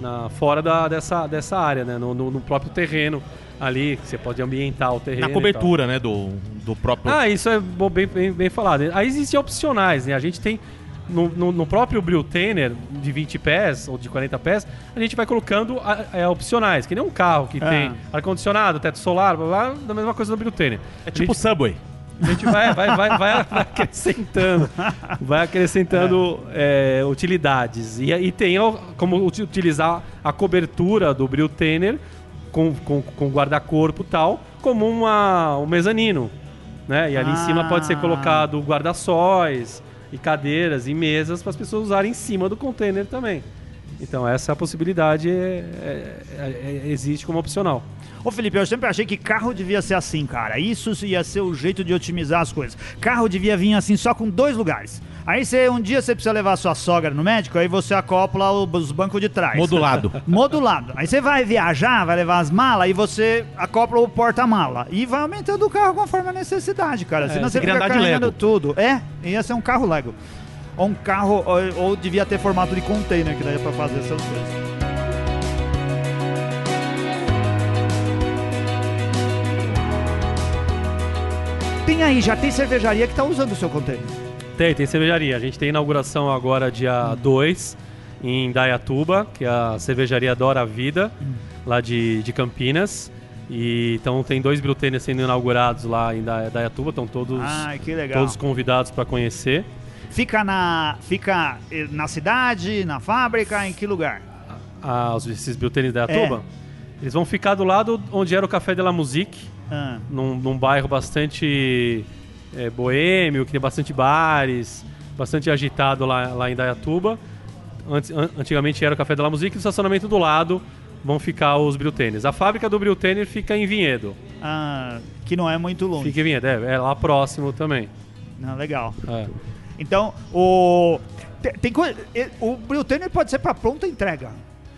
[SPEAKER 3] na- fora da- dessa, dessa área, né? No, no- no próprio terreno ali, que você pode ambientar o terreno.
[SPEAKER 2] Na cobertura, né? Do, do próprio.
[SPEAKER 3] Ah, isso é bem, bem, bem falado. Aí existem opcionais, né? A gente tem. No, no, no próprio Briltainer de 20 pés ou de 40 pés, a gente vai colocando é, opcionais, que nem um carro que
[SPEAKER 1] Ah.
[SPEAKER 3] tem ar-condicionado, teto solar, blá, blá, da mesma coisa no Briltainer.
[SPEAKER 2] é tipo Subway.
[SPEAKER 3] A gente vai, vai, vai, vai, acrescentando, vai acrescentando é, utilidades. E aí tem como uti- utilizar a cobertura do Briltainer com, com, com guarda-corpo e tal, como uma, um mezanino. Né? E ali em cima pode ser
[SPEAKER 1] Ah.
[SPEAKER 3] colocado guarda-sóis e cadeiras e mesas para as pessoas usarem em cima do container também. Então essa possibilidade é- é- é- é- existe como opcional.
[SPEAKER 1] Ô Felipe, eu sempre achei que carro devia ser assim, cara. Isso ia ser o jeito de otimizar as coisas. Carro devia vir assim só com dois lugares. Aí você, um dia você precisa levar sua sogra no médico, aí você acopla o- os bancos de trás.
[SPEAKER 2] Modulado.
[SPEAKER 1] Modulado. Aí você vai viajar, vai levar as malas, e você acopla o porta-mala. E vai aumentando o carro conforme a necessidade, cara. Senão
[SPEAKER 2] É, você
[SPEAKER 1] você fica carregando
[SPEAKER 2] Lego.
[SPEAKER 1] tudo. É, ia ser um carro Lego. Ou um carro, ou, ou devia ter formato de container, que daí é pra fazer essas coisas. Tem aí, já tem cervejaria que tá usando o seu container.
[SPEAKER 3] Tem, tem cervejaria. A gente tem inauguração agora dia 2 em Dayatuba, que é a cervejaria Dora a Vida, lá de, de Campinas. E então tem dois Briltênios sendo inaugurados lá em Da- Dayatuba, estão todos,
[SPEAKER 1] Ai,
[SPEAKER 3] todos convidados para conhecer.
[SPEAKER 1] Fica na, fica eh, na cidade, na fábrica, em que lugar?
[SPEAKER 3] Ah, esses Briltênios da Dayatuba. Eles vão ficar do lado onde era o Café de la Musique,
[SPEAKER 1] Ah,
[SPEAKER 3] num, num bairro bastante é, boêmio, que tem bastante bares, bastante agitado lá, lá em Dayatuba. Antes, an- antigamente era o Café de la Musique e no estacionamento do lado vão ficar os Briltênis. A fábrica do Briltênis fica em Vinhedo.
[SPEAKER 1] ah, que não é muito longe.
[SPEAKER 3] Fica em Vinhedo, é, é lá próximo também.
[SPEAKER 1] Ah, legal.
[SPEAKER 3] É.
[SPEAKER 1] Então, o. Tem, tem o Briltainer pode ser para pronta entrega.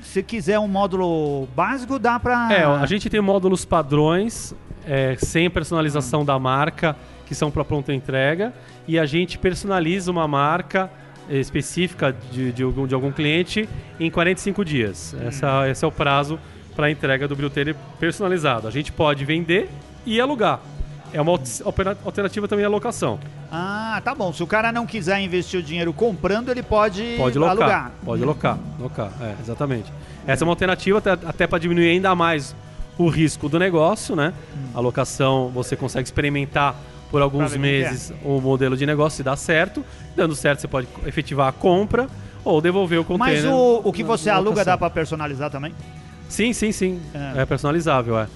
[SPEAKER 1] Se quiser um módulo básico, dá para.
[SPEAKER 3] É, a gente tem módulos padrões, é, sem personalização da marca, que são para pronta entrega, e a gente personaliza uma marca eh, específica de, de, algum, de algum cliente em 45 dias. Essa, esse é o prazo para a entrega do Briltainer personalizado. A gente pode vender e alugar. É uma alternativa também à locação.
[SPEAKER 1] Ah, tá bom. Se o cara não quiser investir o dinheiro comprando, ele pode,
[SPEAKER 3] Pode locar.
[SPEAKER 1] alugar.
[SPEAKER 3] Pode locar. Locar, é, exatamente. Essa é uma alternativa até, até para diminuir ainda mais o risco do negócio, né? A locação você consegue experimentar por alguns
[SPEAKER 1] é.
[SPEAKER 3] meses o modelo de negócio se dá certo. Dando certo, você pode efetivar a compra ou devolver o container.
[SPEAKER 1] Mas o, o que você aluga dá para personalizar também?
[SPEAKER 3] Sim, sim, sim.
[SPEAKER 1] É.
[SPEAKER 3] É, personalizável, é.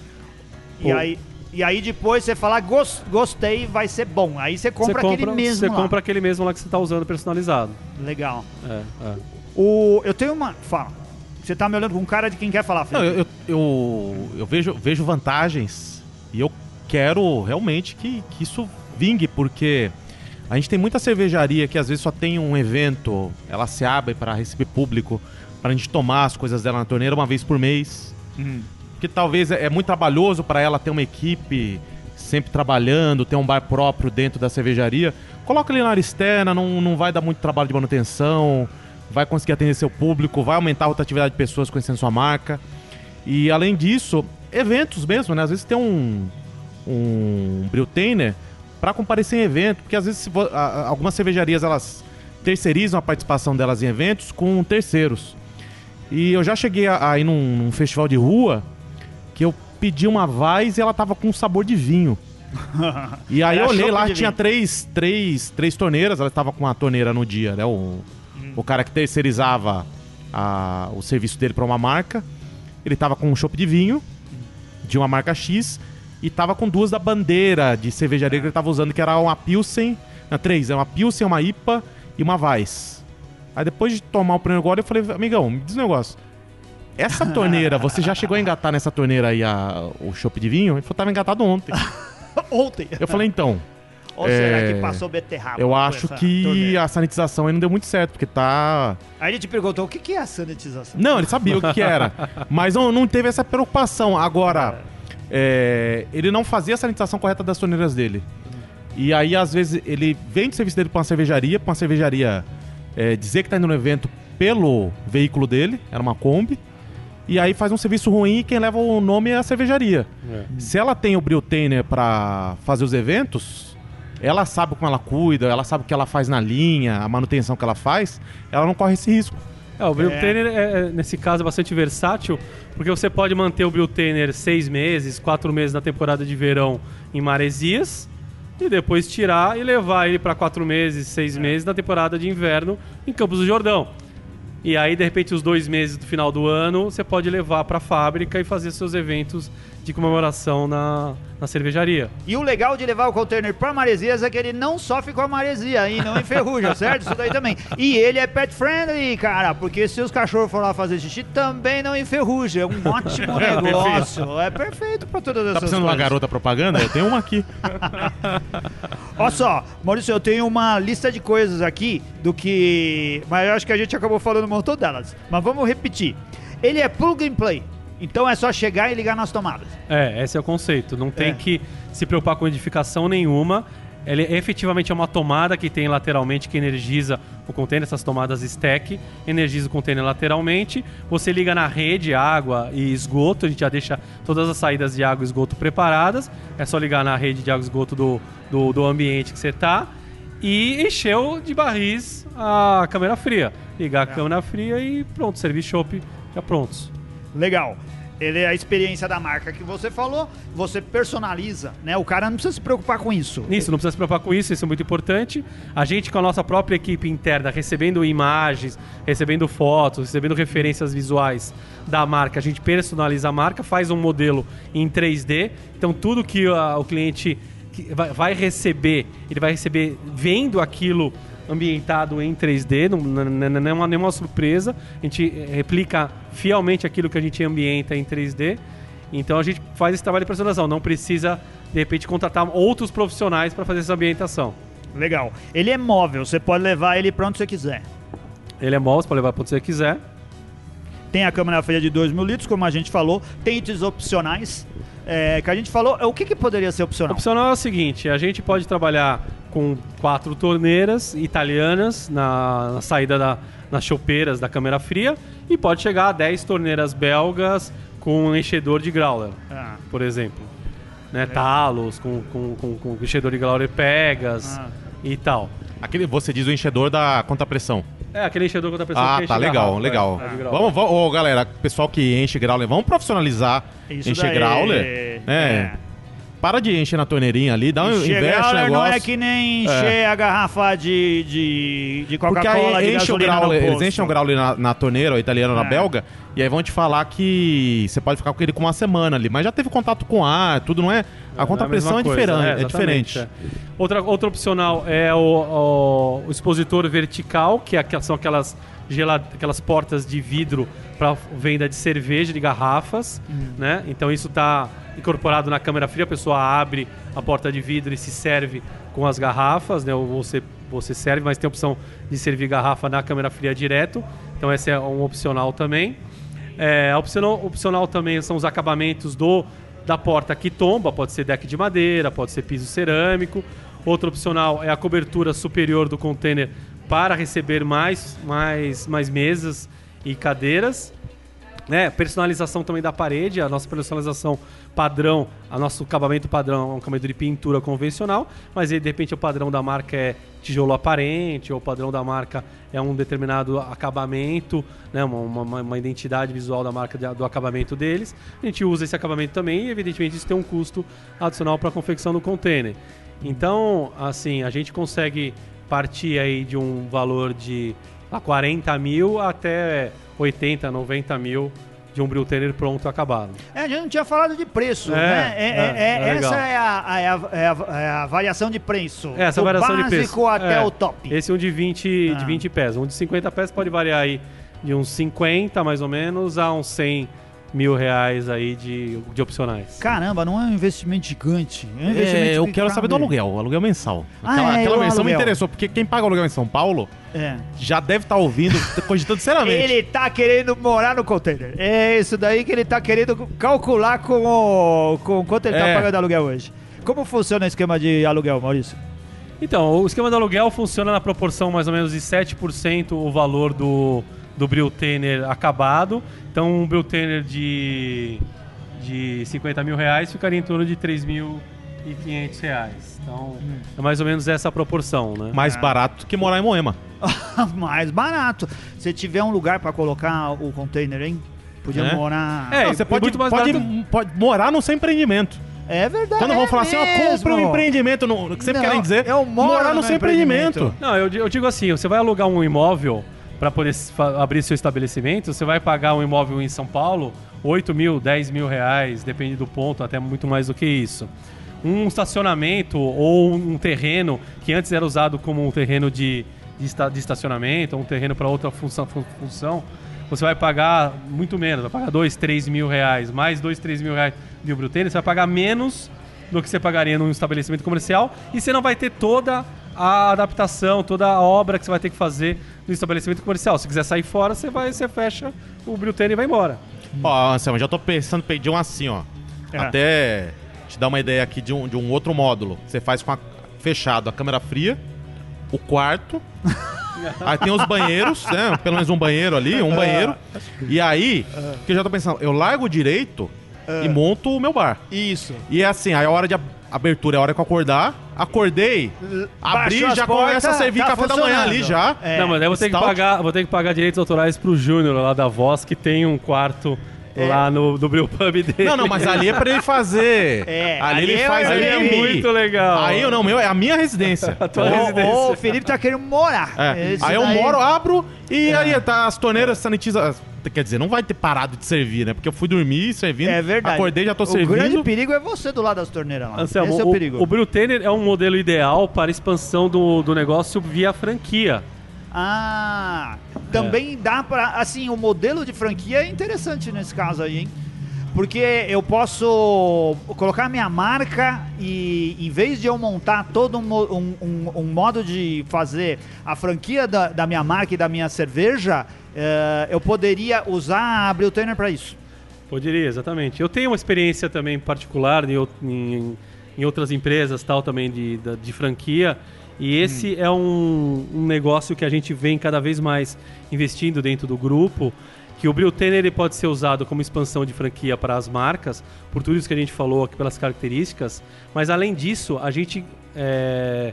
[SPEAKER 1] E
[SPEAKER 3] Pô.
[SPEAKER 1] aí, e aí depois você fala, "Gos- gostei, vai ser bom. Aí você compra,
[SPEAKER 3] você
[SPEAKER 1] aquele mesmo
[SPEAKER 3] Você
[SPEAKER 1] lá.
[SPEAKER 3] compra aquele mesmo lá que você está usando personalizado.
[SPEAKER 1] Legal.
[SPEAKER 3] É, é.
[SPEAKER 1] O, eu tenho uma... Fala. Você tá me olhando com cara de quem quer falar,
[SPEAKER 2] Não,
[SPEAKER 1] Felipe.
[SPEAKER 2] eu, eu, eu, eu vejo, vejo vantagens e eu quero realmente que, que isso vingue, porque a gente tem muita cervejaria que às vezes só tem um evento, ela se abre para receber público, para a gente tomar as coisas dela na torneira uma vez por mês.
[SPEAKER 1] Hum.
[SPEAKER 2] Porque talvez é é muito trabalhoso para ela ter uma equipe sempre trabalhando, ter um bar próprio dentro da cervejaria. Coloca ele na área externa, não, não vai dar muito trabalho de manutenção, vai conseguir atender seu público, vai aumentar a rotatividade de pessoas conhecendo sua marca. E além disso, eventos mesmo, né? Às vezes tem um, um Brewtainer para comparecer em evento, porque às vezes algumas cervejarias elas terceirizam a participação delas em eventos com terceiros. E eu já cheguei a, a ir num, num festival de rua que eu pedi uma Vaz e ela tava com sabor de vinho. E aí
[SPEAKER 1] Era
[SPEAKER 2] eu olhei lá, tinha
[SPEAKER 1] vinho.
[SPEAKER 2] três, três, três torneiras, ela estava com uma torneira no dia, né? O, o cara que terceirizava a- o serviço dele para uma marca, ele tava com um chopp de vinho de uma marca X e tava com duas da bandeira de cervejaria que ele tava usando, que era uma Pilsen, não, três, é uma Pilsen, uma IPA e uma Weiss. Aí depois de tomar o primeiro gole, eu falei, amigão, me diz um negócio. Essa torneira, você já chegou a engatar nessa torneira aí a, o chopp de vinho? Ele falou, tava engatado ontem.
[SPEAKER 1] Ontem.
[SPEAKER 2] Eu falei, então,
[SPEAKER 1] Ou será
[SPEAKER 2] é,
[SPEAKER 1] que passou beterraba?
[SPEAKER 2] eu acho que
[SPEAKER 1] torneira?
[SPEAKER 2] a sanitização aí não deu muito certo, porque tá.
[SPEAKER 1] Aí ele te perguntou, o que que é a sanitização?
[SPEAKER 2] Não, ele sabia o que, que era. Mas não, não teve essa preocupação. Agora, é, ele não fazia a sanitização correta das torneiras dele. E aí, às vezes, ele vende o serviço dele pra uma cervejaria, pra uma cervejaria é, dizer que tá indo no evento pelo veículo dele, era uma Kombi. E aí faz um serviço ruim e quem leva o nome é a cervejaria.
[SPEAKER 3] É.
[SPEAKER 2] Se ela tem o Brewtainer pra fazer os eventos, ela sabe como ela cuida, ela sabe o que ela faz na linha, a manutenção que ela faz, ela não corre esse risco.
[SPEAKER 3] É, o Brewtainer, é. é, nesse caso, é bastante versátil, porque você pode manter o Brewtainer seis meses, quatro meses na temporada de verão em maresias, e depois tirar e levar ele para quatro meses, seis meses na temporada de inverno em Campos do Jordão. E aí, de repente, os dois meses do final do ano, você pode levar para a fábrica e fazer seus eventos de comemoração na, na cervejaria.
[SPEAKER 1] E o legal de levar o container pra maresias é que ele não sofre com a maresia e não enferruja, certo? Isso daí também. E ele é pet friendly, cara, porque se os cachorros for lá fazer xixi, também não enferruja. É um ótimo negócio. É perfeito pra todas essas
[SPEAKER 2] Tá precisando de uma garota propaganda? Eu tenho uma aqui.
[SPEAKER 1] Olha só, Maurício, eu tenho uma lista de coisas aqui do que. Mas eu acho que a gente acabou falando um montão delas. Mas vamos repetir. Ele é plug and play. Então é só chegar e ligar nas tomadas.
[SPEAKER 3] É, esse é o conceito. Não tem
[SPEAKER 1] É.
[SPEAKER 3] que se preocupar com edificação nenhuma. Ele efetivamente é uma tomada que tem lateralmente que energiza o container, essas tomadas stack, energiza o container lateralmente. Você liga na rede, água e esgoto, a gente já deixa todas as saídas de água e esgoto preparadas. É só ligar na rede de água e esgoto do, do, do ambiente que você está. E encheu de barris a câmera fria. Ligar a câmera fria e pronto, servir chopp já prontos.
[SPEAKER 1] Legal. Ele é a experiência da marca que você falou, você personaliza, né? O cara não precisa se preocupar com isso.
[SPEAKER 3] Isso, não precisa se preocupar com isso, isso é muito importante. A gente, com a nossa própria equipe interna, recebendo imagens, recebendo fotos, recebendo referências visuais da marca, a gente personaliza a marca, faz um modelo em 3D. Então, tudo que ah, o cliente vai receber, ele vai receber vendo aquilo ambientado em 3D, não, não, é uma, nenhuma surpresa. A gente eh, replica fielmente aquilo que a gente ambienta em 3D. Então a gente faz esse trabalho de personalização, não precisa de repente contratar outros profissionais para fazer essa ambientação.
[SPEAKER 1] Legal. Ele é móvel, você pode levar ele pra onde você quiser.
[SPEAKER 3] Ele é móvel, para levar para onde você quiser.
[SPEAKER 1] Tem a câmera fria de 2 mil litros, como a gente falou. Tem itens opcionais. é, que a gente falou. O que, que poderia ser opcional?
[SPEAKER 3] Opcional é o seguinte: a gente pode trabalhar com quatro torneiras italianas na, na saída da, nas chopeiras da câmera fria e pode chegar a 10 torneiras belgas com um enchedor de growler,
[SPEAKER 1] Ah,
[SPEAKER 3] por exemplo. Né, talos com, com, com, com enchedor de growler pegas
[SPEAKER 1] Ah.
[SPEAKER 3] e tal.
[SPEAKER 2] Aquele, você diz o enchedor da contrapressão.
[SPEAKER 3] É, aquele enchedor contra a pressão
[SPEAKER 2] Ah,
[SPEAKER 3] que
[SPEAKER 2] tá
[SPEAKER 3] enche
[SPEAKER 2] legal,
[SPEAKER 3] garrafa,
[SPEAKER 2] legal.
[SPEAKER 3] é, growler.
[SPEAKER 2] Vamos, vamos, ô, galera, pessoal que enche growler, vamos profissionalizar
[SPEAKER 1] Isso
[SPEAKER 2] encher
[SPEAKER 1] daí,
[SPEAKER 2] growler.
[SPEAKER 1] é.
[SPEAKER 2] É. para de encher na torneirinha ali, dá um investe
[SPEAKER 1] Chegar
[SPEAKER 2] no
[SPEAKER 1] não
[SPEAKER 2] negócio.
[SPEAKER 1] é que nem encher a garrafa de, de, de
[SPEAKER 2] Porque
[SPEAKER 1] Coca-Cola
[SPEAKER 2] aí
[SPEAKER 1] de
[SPEAKER 2] enche o eles enchem o grau ali na, na torneira, o italiano na
[SPEAKER 1] É.
[SPEAKER 2] belga, e aí vão te falar que você pode ficar com ele com uma semana ali, mas já teve contato com ar, tudo não é. A conta-pressão é,
[SPEAKER 3] coisa,
[SPEAKER 2] diferente, é,
[SPEAKER 3] exatamente,
[SPEAKER 2] diferente.
[SPEAKER 3] é. Outra, outra opcional é o, o- o expositor vertical, que é são aquelas, aquelas portas de vidro para venda de cerveja, de garrafas, né? Então isso está incorporado na câmera fria, a pessoa abre a porta de vidro e se serve com as garrafas, né? Ou você, você serve, mas tem a opção de servir garrafa na câmera fria direto. Então esse é um opcional também. É, opcional, opcional também são os acabamentos do da porta que tomba, pode ser deck de madeira, pode ser piso cerâmico. Outro opcional é a cobertura superior do container para receber mais, mais, mais mesas e cadeiras. Né? Personalização também da parede, a nossa personalização padrão, a nosso acabamento padrão é um acabamento de pintura convencional, mas aí de repente o padrão da marca é tijolo aparente, ou o padrão da marca é um determinado acabamento, né? uma, uma, uma identidade visual da marca de- do acabamento deles. A gente usa esse acabamento também e evidentemente isso tem um custo adicional para a confecção do container. Então, assim, a gente consegue partir aí de um valor de a 40 mil até 80, 90 mil de um Briltainer pronto acabado.
[SPEAKER 1] É, a gente não tinha falado de preço,
[SPEAKER 3] É,
[SPEAKER 1] né? É,
[SPEAKER 3] é,
[SPEAKER 1] é-
[SPEAKER 3] é
[SPEAKER 1] essa é a, é a- é a- a variação de preço.
[SPEAKER 3] Essa
[SPEAKER 1] Do
[SPEAKER 3] variação de
[SPEAKER 1] básico
[SPEAKER 3] preço.
[SPEAKER 1] até
[SPEAKER 3] É.
[SPEAKER 1] o top.
[SPEAKER 3] Esse é um de 20,
[SPEAKER 1] Ah.
[SPEAKER 3] de 20 pés. Um de 50 pés pode variar aí de uns 50, mais ou menos, a uns 100 mil reais aí de, de opcionais.
[SPEAKER 1] Caramba, não é um investimento gigante. É um
[SPEAKER 2] É,
[SPEAKER 1] investimento
[SPEAKER 2] eu
[SPEAKER 1] que
[SPEAKER 2] quero saber do aluguel, o aluguel mensal.
[SPEAKER 1] Ah,
[SPEAKER 2] Aquela,
[SPEAKER 1] é,
[SPEAKER 2] aquela versão me
[SPEAKER 1] aluguel.
[SPEAKER 2] interessou, porque quem paga o aluguel em São Paulo
[SPEAKER 1] É.
[SPEAKER 2] já deve estar ouvindo, cogitando seriamente.
[SPEAKER 1] Ele tá querendo morar no container. É isso daí que ele tá querendo calcular com, o, com quanto ele tá
[SPEAKER 2] É.
[SPEAKER 1] pagando aluguel hoje. Como funciona o esquema de aluguel, Maurício?
[SPEAKER 3] Então, o esquema do aluguel funciona na proporção mais ou menos de 7% o valor do, do Briltainer acabado. Então, um Briltainer de, de 50 mil reais ficaria em torno de 3.500 reais. Então, é mais ou menos essa a proporção, né?
[SPEAKER 2] Mais barato que morar em Moema.
[SPEAKER 1] Mais barato. Se tiver um lugar pra colocar o container, hein? Podia
[SPEAKER 2] É.
[SPEAKER 1] morar.
[SPEAKER 3] É,
[SPEAKER 2] Não, você
[SPEAKER 3] e
[SPEAKER 2] pode,
[SPEAKER 3] muito mais
[SPEAKER 2] pode,
[SPEAKER 3] barato-
[SPEAKER 2] pode morar no seu empreendimento.
[SPEAKER 1] É verdade.
[SPEAKER 2] Quando vão falar assim, ó, compra um
[SPEAKER 1] mesmo.
[SPEAKER 2] empreendimento, no, o que sempre
[SPEAKER 1] Não,
[SPEAKER 2] querem dizer,
[SPEAKER 1] eu moro
[SPEAKER 2] morar no
[SPEAKER 1] no
[SPEAKER 2] seu empreendimento.
[SPEAKER 1] empreendimento.
[SPEAKER 3] Não, eu, eu digo assim, você vai alugar um imóvel para poder abrir seu estabelecimento, você vai pagar um imóvel em São Paulo 8 mil, 10 mil reais, depende do ponto, até muito mais do que isso. Um estacionamento ou um terreno que antes era usado como um terreno de, de, esta- de estacionamento, ou um terreno para outra função, fun- função, você vai pagar muito menos, vai pagar 2, 3 mil reais, mais 2, 3 mil reais de Brutênis, você vai pagar menos do que você pagaria num estabelecimento comercial e você não vai ter toda a adaptação, toda a obra que você vai ter que fazer no estabelecimento comercial. Se quiser sair fora, você vai, você fecha o Brutene e vai embora.
[SPEAKER 2] Ó, Anselmo, já tô pensando pedir um assim, ó.
[SPEAKER 1] É.
[SPEAKER 2] Até te dar uma ideia aqui de um, de um outro módulo. Você faz com a, fechado a câmera fria, o quarto. aí tem os banheiros, né? Pelo menos um banheiro ali, um banheiro. E aí, que eu já tô pensando, eu largo direito e monto o meu bar.
[SPEAKER 1] Isso.
[SPEAKER 2] E é assim, aí a hora de abertura é a hora que eu acordar. Acordei, abri
[SPEAKER 1] Baixou as
[SPEAKER 2] já começa a
[SPEAKER 1] portas,
[SPEAKER 2] servir
[SPEAKER 1] tá
[SPEAKER 2] café da manhã
[SPEAKER 1] funcionando.
[SPEAKER 2] ali já.
[SPEAKER 1] É.
[SPEAKER 3] não, mas aí eu vou ter, que
[SPEAKER 2] Stout.
[SPEAKER 3] pagar, vou ter que pagar direitos autorais pro Júnior lá da Voz, que tem um quarto lá no, no Brew Pub dele.
[SPEAKER 2] Não, não, mas ali é pra ele fazer.
[SPEAKER 1] É,
[SPEAKER 2] ali,
[SPEAKER 1] ali
[SPEAKER 2] ele
[SPEAKER 1] é-
[SPEAKER 2] faz
[SPEAKER 1] ali é
[SPEAKER 3] muito legal.
[SPEAKER 2] Aí eu não, meu, é a minha residência.
[SPEAKER 3] tua
[SPEAKER 1] Ô,
[SPEAKER 3] residência.
[SPEAKER 1] ô, o Felipe tá querendo morar.
[SPEAKER 2] É. Aí eu
[SPEAKER 1] daí-
[SPEAKER 2] moro, abro e aí tá as torneiras sanitizam. Quer dizer, não vai ter parado de servir, né? Porque eu fui dormir servindo.
[SPEAKER 1] É verdade.
[SPEAKER 2] Acordei, já tô
[SPEAKER 1] o
[SPEAKER 2] servindo.
[SPEAKER 1] grande perigo é você do lado das torneiras lá.
[SPEAKER 3] Anselmo,
[SPEAKER 1] Esse é o
[SPEAKER 3] o,
[SPEAKER 1] perigo.
[SPEAKER 3] o Brewtainer é um modelo ideal para expansão do, do negócio via franquia.
[SPEAKER 1] Ah, também dá pra. Assim, o modelo de franquia é interessante nesse caso aí, hein? Porque eu posso colocar minha marca e em vez de eu montar todo um, um- um- modo de fazer a franquia da, da minha marca e da minha cerveja, eh, eu poderia usar a Brewtainer para isso.
[SPEAKER 3] Poderia, exatamente. Eu tenho uma experiência também particular em, em- em outras empresas tal também de, de franquia. E esse é um, um negócio que a gente vem cada vez mais investindo dentro do grupo. Que o Brewtainer ele pode ser usado como expansão de franquia para as marcas, por tudo isso que a gente falou aqui, pelas características. Mas além disso, a gente é,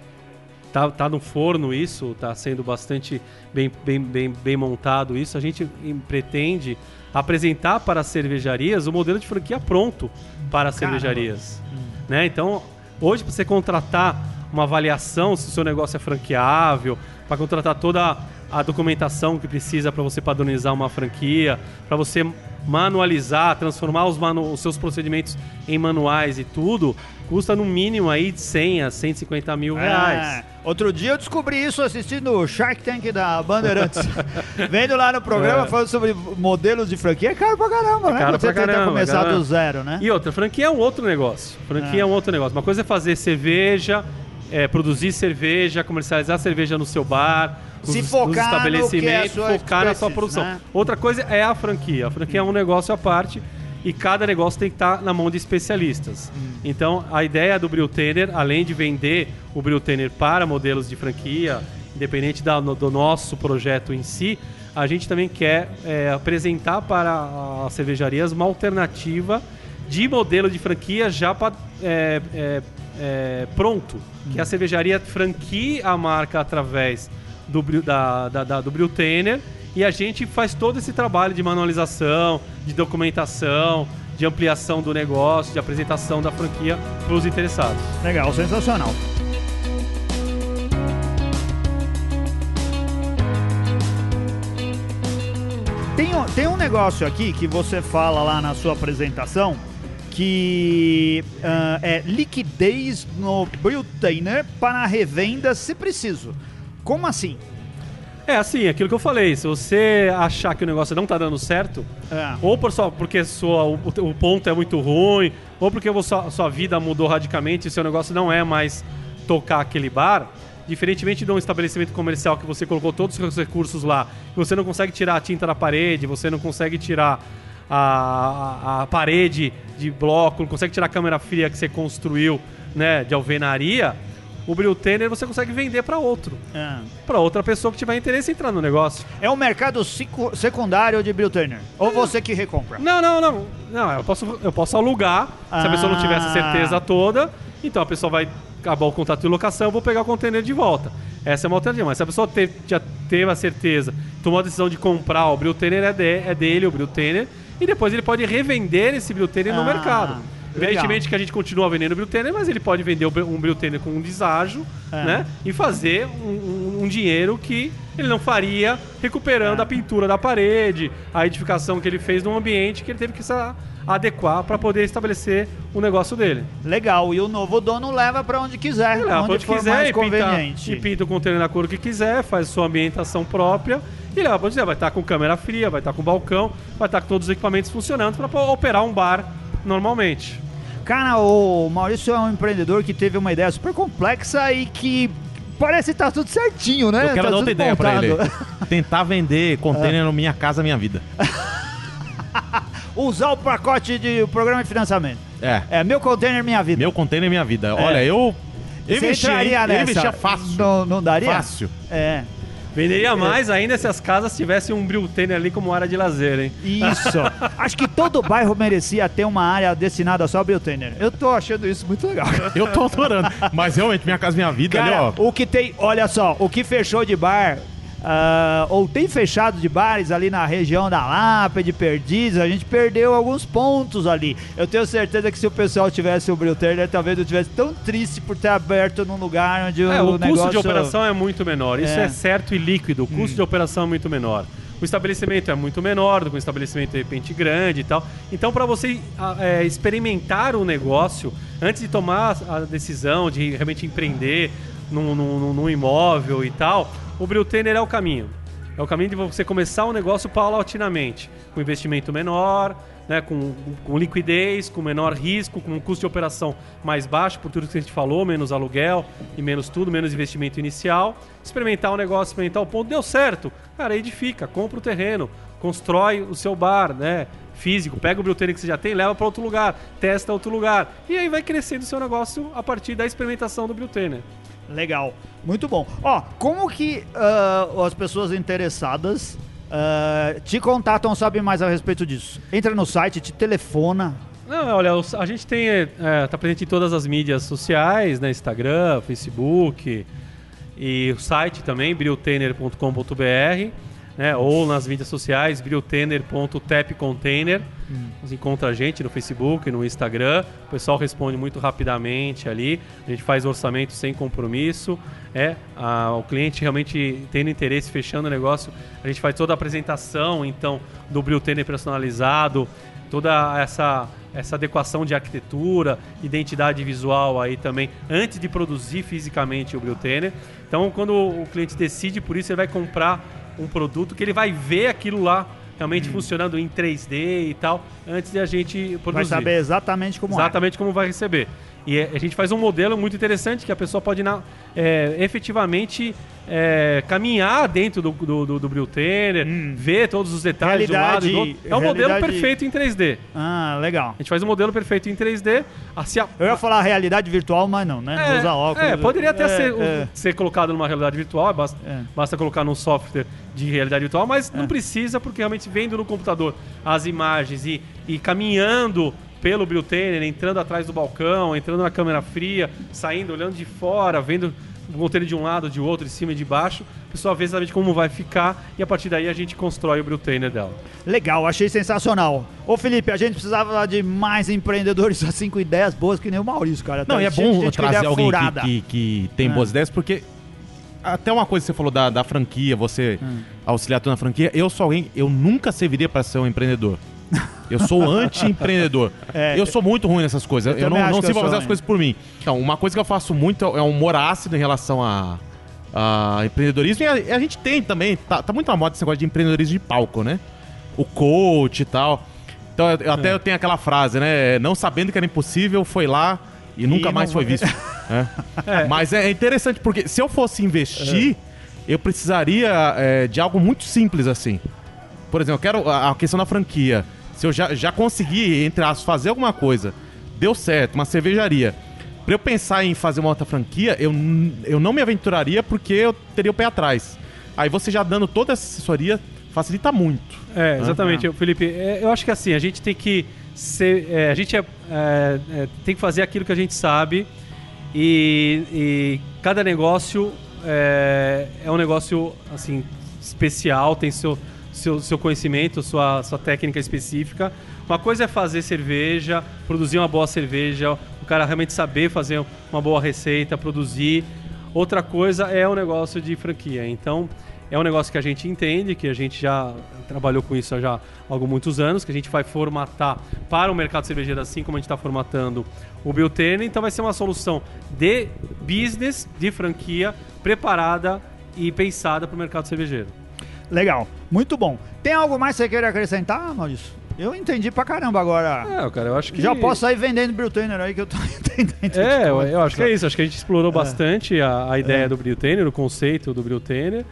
[SPEAKER 3] tá, tá no forno isso, tá sendo bastante bem, bem, bem, bem montado isso. A gente pretende apresentar para as cervejarias o modelo de franquia pronto para as
[SPEAKER 1] Caramba.
[SPEAKER 3] cervejarias. né? Então, hoje para você contratar uma avaliação se o seu negócio é franqueável, para contratar toda a documentação que precisa para você padronizar uma franquia, para você manualizar, transformar os, manu os seus procedimentos em manuais e tudo, custa no mínimo aí de 100 a 150 mil reais.
[SPEAKER 1] É. Outro dia eu descobri isso assistindo o Shark Tank da Bandeirantes. Vendo lá no programa
[SPEAKER 3] É.
[SPEAKER 1] falando sobre modelos de franquia, é caro pra caramba, né?
[SPEAKER 3] caro
[SPEAKER 1] você
[SPEAKER 3] pra caramba,
[SPEAKER 1] começar
[SPEAKER 3] caramba.
[SPEAKER 1] do zero, né?
[SPEAKER 3] E outra, franquia é um outro negócio. Franquia é,
[SPEAKER 1] É.
[SPEAKER 3] um outro negócio. Uma coisa é fazer cerveja, é, produzir cerveja, comercializar cerveja no seu bar,
[SPEAKER 1] Se
[SPEAKER 3] nos,
[SPEAKER 1] focar no
[SPEAKER 3] nos estabelecimentos,
[SPEAKER 1] que é
[SPEAKER 3] focar na sua produção.
[SPEAKER 1] né?
[SPEAKER 3] Outra coisa é a franquia. A franquia é um negócio à parte e cada negócio tem que estar na mão de especialistas.
[SPEAKER 1] Hum.
[SPEAKER 3] Então, a ideia do Brewtainer, além de vender o Brewtainer para modelos de franquia, independente da- no- do nosso projeto em si, a gente também quer é, apresentar para as cervejarias uma alternativa de modelo de franquia já pa- é, é, é, pronto. Que a cervejaria franquie a marca através do, da, da, da- do Brewtainer e a gente faz todo esse trabalho de manualização, de documentação, de ampliação do negócio, de apresentação da franquia para os interessados.
[SPEAKER 1] Legal, sensacional. Tem, tem um negócio aqui que você fala lá na sua apresentação que ah, é liquidez no Brewtainer para revenda se preciso. Como assim?
[SPEAKER 3] É assim, aquilo que eu falei, se você achar que o negócio não está dando certo,
[SPEAKER 1] É.
[SPEAKER 3] ou por só, porque sua, o, o ponto é muito ruim, ou porque sua, sua vida mudou radicalmente e seu negócio não é mais tocar aquele bar, diferentemente de um estabelecimento comercial que você colocou todos os seus recursos lá, você não consegue tirar a tinta da parede, você não consegue tirar a, a, a parede de bloco, não consegue tirar a câmera fria que você construiu né, de alvenaria, o Brewtainer você consegue vender para outro,
[SPEAKER 1] É.
[SPEAKER 3] para outra pessoa que tiver interesse em entrar no negócio.
[SPEAKER 1] É o mercado secu- secundário de Brewtainer. Ou você que recompra?
[SPEAKER 3] Não, não, não. Não, eu posso, eu posso alugar. Se a pessoa não tiver essa
[SPEAKER 1] Ah.
[SPEAKER 3] certeza toda, então a pessoa vai acabar o contrato de locação, eu vou pegar o container de volta. Essa é uma alternativa. Mas se a pessoa já teve a certeza, tomou a decisão de comprar, o Brewtainer é, de, é dele, o Brewtainer, e depois ele pode revender esse no
[SPEAKER 1] Ah,
[SPEAKER 3] mercado.
[SPEAKER 1] legal.
[SPEAKER 3] Evidentemente que a gente continua vendendo o Brewtainer, mas ele pode vender um Brewtainer com um deságio,
[SPEAKER 1] É.
[SPEAKER 3] né? E fazer um, um- um dinheiro que ele não faria recuperando
[SPEAKER 1] É.
[SPEAKER 3] a pintura da parede, a edificação que ele fez num ambiente que ele teve que adequar para poder estabelecer o negócio dele.
[SPEAKER 1] Legal. E o novo dono leva pra onde quiser.
[SPEAKER 3] Ele leva
[SPEAKER 1] onde
[SPEAKER 3] onde
[SPEAKER 1] for
[SPEAKER 3] quiser
[SPEAKER 1] mais
[SPEAKER 3] e pinta,
[SPEAKER 1] conveniente.
[SPEAKER 3] e pinta o container na cor que quiser, faz sua ambientação própria e leva pra onde quiser. Vai estar com câmera fria, vai estar com balcão, vai estar com todos os equipamentos funcionando para operar um bar normalmente.
[SPEAKER 1] Cara, o Maurício é um empreendedor que teve uma ideia super complexa e que parece estar tudo certinho, né?
[SPEAKER 2] Eu quero
[SPEAKER 1] Tá
[SPEAKER 2] dar outra ideia pra ele. Tentar vender container no Minha Casa Minha Vida.
[SPEAKER 1] Usar o pacote de programa de financiamento.
[SPEAKER 2] É.
[SPEAKER 1] É, meu container, minha vida.
[SPEAKER 2] Meu container Minha Vida. Olha, eu
[SPEAKER 1] Você
[SPEAKER 2] investia,
[SPEAKER 1] entraria
[SPEAKER 2] hein? eu
[SPEAKER 1] nessa?
[SPEAKER 2] investia fácil.
[SPEAKER 1] Não, não daria?
[SPEAKER 2] Fácil.
[SPEAKER 1] É.
[SPEAKER 3] Venderia mais ainda se as casas tivessem um Brewtainer ali como área de lazer, hein?
[SPEAKER 1] Isso. Acho que todo bairro merecia ter uma área destinada só ao Biotainer. Eu tô achando isso muito legal.
[SPEAKER 2] Eu tô adorando. Mas realmente, Minha Casa Minha Vida ali,
[SPEAKER 1] Cara,
[SPEAKER 2] ó.
[SPEAKER 1] o que tem, olha só, o que fechou de bar, ah, ou tem fechado de bares ali na região da Lapa, de Perdizes, a gente perdeu alguns pontos ali. Eu tenho certeza que se o pessoal tivesse o Brilterner, talvez não tivesse tão triste por ter aberto num lugar onde
[SPEAKER 3] É,
[SPEAKER 1] o,
[SPEAKER 3] o
[SPEAKER 1] negócio...
[SPEAKER 3] custo de operação é muito menor. Isso
[SPEAKER 1] É.
[SPEAKER 3] é, certo e líquido. O custo de operação é muito menor. O estabelecimento é muito menor do que um estabelecimento de repente grande e tal. Então, para você a- é, experimentar o negócio, antes de tomar a decisão de realmente empreender num, num- num imóvel e tal, o Brewtainer é o caminho. É o caminho de você começar o negócio paulatinamente, com investimento menor, né, com, com liquidez, com menor risco, com um custo de operação mais baixo, por tudo que a gente falou, menos aluguel e menos tudo, menos investimento inicial. Experimentar o negócio, experimentar o ponto, deu certo. Cara, edifica, compra o terreno, constrói o seu bar, né? Físico, pega o Brewtainer que você já tem, leva para outro lugar, testa outro lugar. E aí vai crescendo o seu negócio a partir da experimentação do Brewtainer.
[SPEAKER 1] Legal, muito bom. Ó, como que ah, as pessoas interessadas ah, te contatam, sabem mais a respeito disso? Entra no site, te telefona.
[SPEAKER 3] Não, olha, a gente tem, é, tá presente em todas as mídias sociais, né? Instagram, Facebook e o site também, briltainer.com.br. né? Ou nas mídias sociais, brewtenner.tapcontainer. Hum. Você encontra a gente no Facebook, no Instagram. O pessoal responde muito rapidamente ali. A gente faz orçamento sem compromisso. É, a, o cliente realmente tendo interesse, fechando o negócio, a gente faz toda a apresentação, então, do Brewtenner personalizado, toda essa essa adequação de arquitetura, identidade visual aí também, antes de produzir fisicamente o Brewtenner. Então, quando o cliente decide por isso, ele vai comprar um produto que ele vai ver aquilo lá realmente hum. funcionando em 3D e tal, antes de a gente produzir. Vai
[SPEAKER 1] saber exatamente como
[SPEAKER 3] é. Exatamente é. como vai receber. E é, a gente faz um modelo muito interessante que a pessoa pode é, efetivamente é, caminhar dentro do, do, do, do Brewtener, hum. ver todos os detalhes
[SPEAKER 1] realidade,
[SPEAKER 3] do lado. Do... É um modelo perfeito em 3D.
[SPEAKER 1] Ah, legal.
[SPEAKER 3] A gente faz um modelo perfeito em 3D. Assim, a...
[SPEAKER 1] Eu ia falar realidade virtual, mas não, né?
[SPEAKER 3] É, Usar óculos. É, poderia até é, ser, é. ser colocado numa realidade virtual, basta, é. basta colocar num software de realidade virtual, mas não precisa, porque realmente vendo no computador as imagens e, e caminhando pelo Brewtainer, entrando atrás do balcão, entrando na câmera fria, saindo, olhando de fora, vendo o container de um lado, de outro, de cima e de baixo. O pessoal vê exatamente como vai ficar e a partir daí a gente constrói o Brewtainer dela.
[SPEAKER 1] Legal, achei sensacional. Ô Felipe, a gente precisava de mais empreendedores assim com ideias boas que nem o Maurício, cara.
[SPEAKER 2] Não, e é bom trazer alguém que, que, que, tem é. boas ideias, porque até uma coisa que você falou da, da franquia, você hum. auxiliar na franquia, eu sou alguém, eu nunca serviria para ser um empreendedor. Eu sou anti-empreendedor. É, eu sou muito ruim nessas coisas. Eu, eu não, não sirvo fazer as coisas por mim. Então, uma coisa que eu faço muito é um humor ácido em relação a, a empreendedorismo. E a, a, gente tem também, tá, tá, muito na moda esse negócio de empreendedorismo de palco, né? O coach e tal. Então, eu, até é. eu tenho aquela frase, né? Não sabendo que era impossível, foi lá e, e nunca mais foi visto. é. É. Mas é interessante, porque se eu fosse investir, eu precisaria é, de algo muito simples assim. Por exemplo, eu quero a questão da franquia se eu já, já consegui, entre aspas, fazer alguma coisa, deu certo, uma cervejaria, para eu pensar em fazer uma outra franquia, eu, eu não me aventuraria porque eu teria o pé atrás. Aí você já dando toda essa assessoria facilita muito.
[SPEAKER 3] É, né? exatamente, ah. Felipe. É, eu acho que assim, a gente tem que ser. É, a gente é, é, é, tem que fazer aquilo que a gente sabe e, e cada negócio é, é um negócio assim especial, tem seu seu, seu conhecimento, sua, sua técnica específica. Uma coisa é fazer cerveja, produzir uma boa cerveja, o cara realmente saber fazer uma boa receita, produzir. Outra coisa é o negócio de franquia. Então, é um negócio que a gente entende, que a gente já trabalhou com isso já há alguns muitos anos, que a gente vai formatar para o mercado cervejeiro assim como a gente está formatando o Biltene. Então vai ser uma solução de business, de franquia, preparada e pensada para o mercado cervejeiro.
[SPEAKER 1] Legal, muito bom. Tem algo mais que você queira acrescentar, Maurício? Eu entendi pra caramba agora.
[SPEAKER 3] É, cara, eu acho que.
[SPEAKER 1] Já posso sair vendendo Brewtainer aí que eu tô entendendo.
[SPEAKER 3] É, eu, eu acho que é isso. Acho que a gente explorou é. bastante a, a ideia é. do Brewtainer, o conceito do Brewtainer.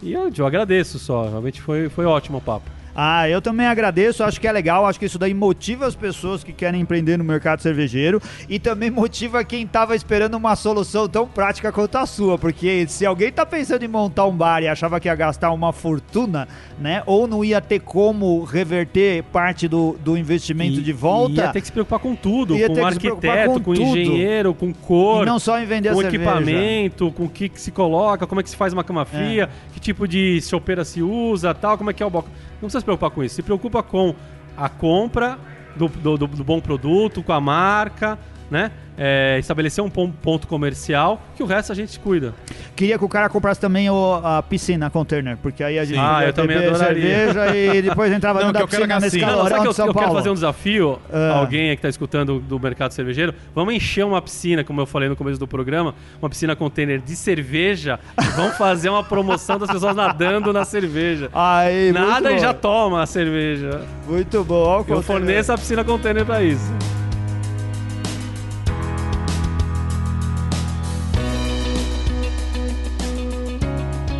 [SPEAKER 3] E eu, eu agradeço só. Realmente foi, foi ótimo o papo.
[SPEAKER 1] Ah, eu também agradeço, acho que é legal, acho que isso daí motiva as pessoas que querem empreender no mercado cervejeiro e também motiva quem estava esperando uma solução tão prática quanto a sua, porque se alguém tá pensando em montar um bar e achava que ia gastar uma fortuna, né, ou não ia ter como reverter parte do, do investimento
[SPEAKER 3] e,
[SPEAKER 1] de volta,
[SPEAKER 3] ia ter que se preocupar com tudo, com arquiteto, com, com engenheiro, com cor,
[SPEAKER 1] e não só em vender
[SPEAKER 3] com equipamento, com o que, que, se coloca, como é que se faz uma cama fria, é. que tipo de chopeira se usa, tal, como é que é o balcão. Não precisa se preocupar com isso. Se preocupa com a compra do, do, do bom produto, com a marca, né? É, estabelecer um ponto comercial, que o resto a gente cuida.
[SPEAKER 1] Queria que o cara comprasse também o, a piscina container, porque aí a gente
[SPEAKER 3] ah, eu também adoraria.
[SPEAKER 1] cerveja e depois entrava
[SPEAKER 3] não,
[SPEAKER 1] da piscina nesse
[SPEAKER 3] calorão não, sabe que eu, eu quero fazer um desafio, ah. alguém que está escutando do mercado cervejeiro, vamos encher uma piscina, como eu falei no começo do programa, uma piscina container de cerveja e vamos fazer uma promoção das pessoas nadando na cerveja.
[SPEAKER 1] Aí,
[SPEAKER 3] Nada e já toma a cerveja.
[SPEAKER 1] Muito bom.
[SPEAKER 3] Eu forneço a piscina container para isso.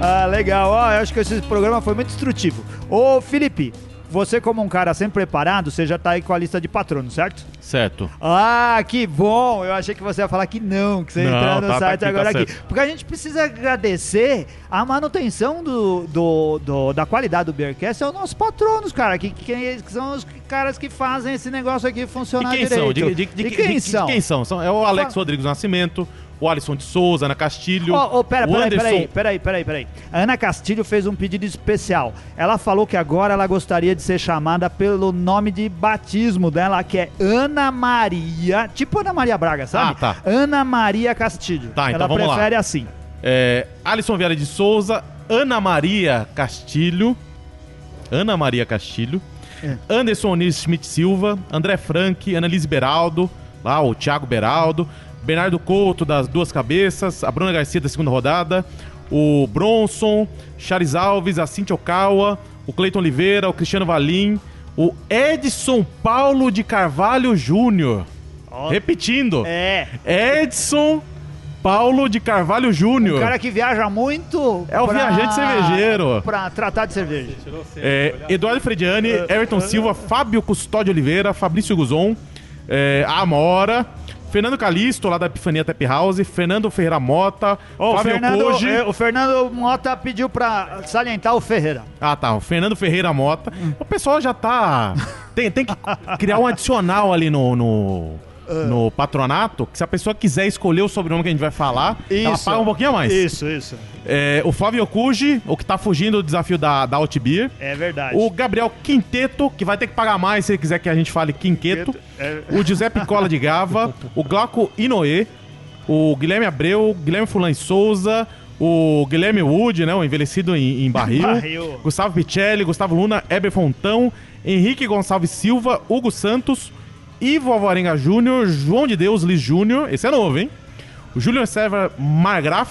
[SPEAKER 1] Ah, legal. Ó, eu acho que esse programa foi muito instrutivo. Ô, Felipe, você como um cara sempre preparado, você já tá aí com a lista de patronos, certo?
[SPEAKER 2] Certo.
[SPEAKER 1] Ah, que bom! Eu achei que você ia falar que não, que você ia entrar no tá, site tá aqui, agora tá aqui. Porque a gente precisa agradecer a manutenção do, do, do da qualidade do Beercast, é os nossos patronos, cara, que, que, que, são os caras que fazem esse negócio aqui funcionar
[SPEAKER 2] e quem
[SPEAKER 1] direito.
[SPEAKER 2] São? De, de, de,
[SPEAKER 1] quem são?
[SPEAKER 2] quem são? É o Alex Rodrigues Nascimento, o Alisson de Souza, Ana Castilho.
[SPEAKER 1] Ô, ô, pera,
[SPEAKER 2] o
[SPEAKER 1] peraí,
[SPEAKER 2] Anderson.
[SPEAKER 1] peraí, peraí, peraí, peraí. A Ana Castilho fez um pedido especial. Ela falou que agora ela gostaria de ser chamada pelo nome de batismo dela, que é Ana Maria, tipo Ana Maria Braga, sabe?
[SPEAKER 2] Ah, tá.
[SPEAKER 1] Ana Maria Castilho.
[SPEAKER 2] Tá, então
[SPEAKER 1] ela
[SPEAKER 2] vamos lá.
[SPEAKER 1] prefere assim.
[SPEAKER 2] É, Alisson Vieira de Souza, Ana Maria Castilho, Ana Maria Castilho,
[SPEAKER 1] É.
[SPEAKER 2] Anderson Onis Schmidt Silva, André Frank, Annalise Beraldo, lá o Thiago Beraldo, Bernardo Couto das Duas Cabeças, a Bruna Garcia da segunda rodada, o Bronson, Charles Alves, a Cintia Okawa, o Cleiton Oliveira, o Cristiano Valim, o Edson Paulo de Carvalho Júnior.
[SPEAKER 1] Ó.
[SPEAKER 2] Repetindo,
[SPEAKER 1] É.
[SPEAKER 2] Edson Paulo de Carvalho Júnior.
[SPEAKER 1] O cara que viaja muito.
[SPEAKER 2] É o viajante cervejeiro.
[SPEAKER 1] Pra tratar de cerveja.
[SPEAKER 2] É, Eduardo Frediani, Everton Silva, Fábio Custódio Oliveira, Fabrício Guzon, é, a Amora, Fernando Calisto, lá da Epifania Tap House, Fernando Ferreira Mota,
[SPEAKER 1] Ó, o,
[SPEAKER 2] Fábio
[SPEAKER 1] Fernando,
[SPEAKER 2] Koji.
[SPEAKER 1] é, o Fernando Mota pediu pra salientar o Ferreira.
[SPEAKER 2] Ah, tá. O Fernando Ferreira Mota. O pessoal já tá. Tem, tem que criar um adicional ali no. no... No patronato, que se a pessoa quiser escolher o sobrenome que a gente vai falar, ela paga um pouquinho a mais.
[SPEAKER 1] Isso, isso.
[SPEAKER 2] É, o Flávio Okuji, o que tá fugindo do desafio da, da Outbeer.
[SPEAKER 1] É verdade.
[SPEAKER 2] O Gabriel Quinteto, que vai ter que pagar mais se ele quiser que a gente fale Quinqueto.
[SPEAKER 1] É.
[SPEAKER 2] O Giuseppe Cola de Gava. o Glauco Inoue. O Guilherme Abreu. Guilherme Fulan Souza. O Guilherme Wood, né? O envelhecido em, em barril.
[SPEAKER 1] Barril.
[SPEAKER 2] Gustavo Picelli. Gustavo Luna. Heber Fontão. Henrique Gonçalves Silva. Hugo Santos. Ivo Alvarenga Júnior. João de Deus Liz Júnior. Esse é novo, hein? O Júlio Serva Margraf,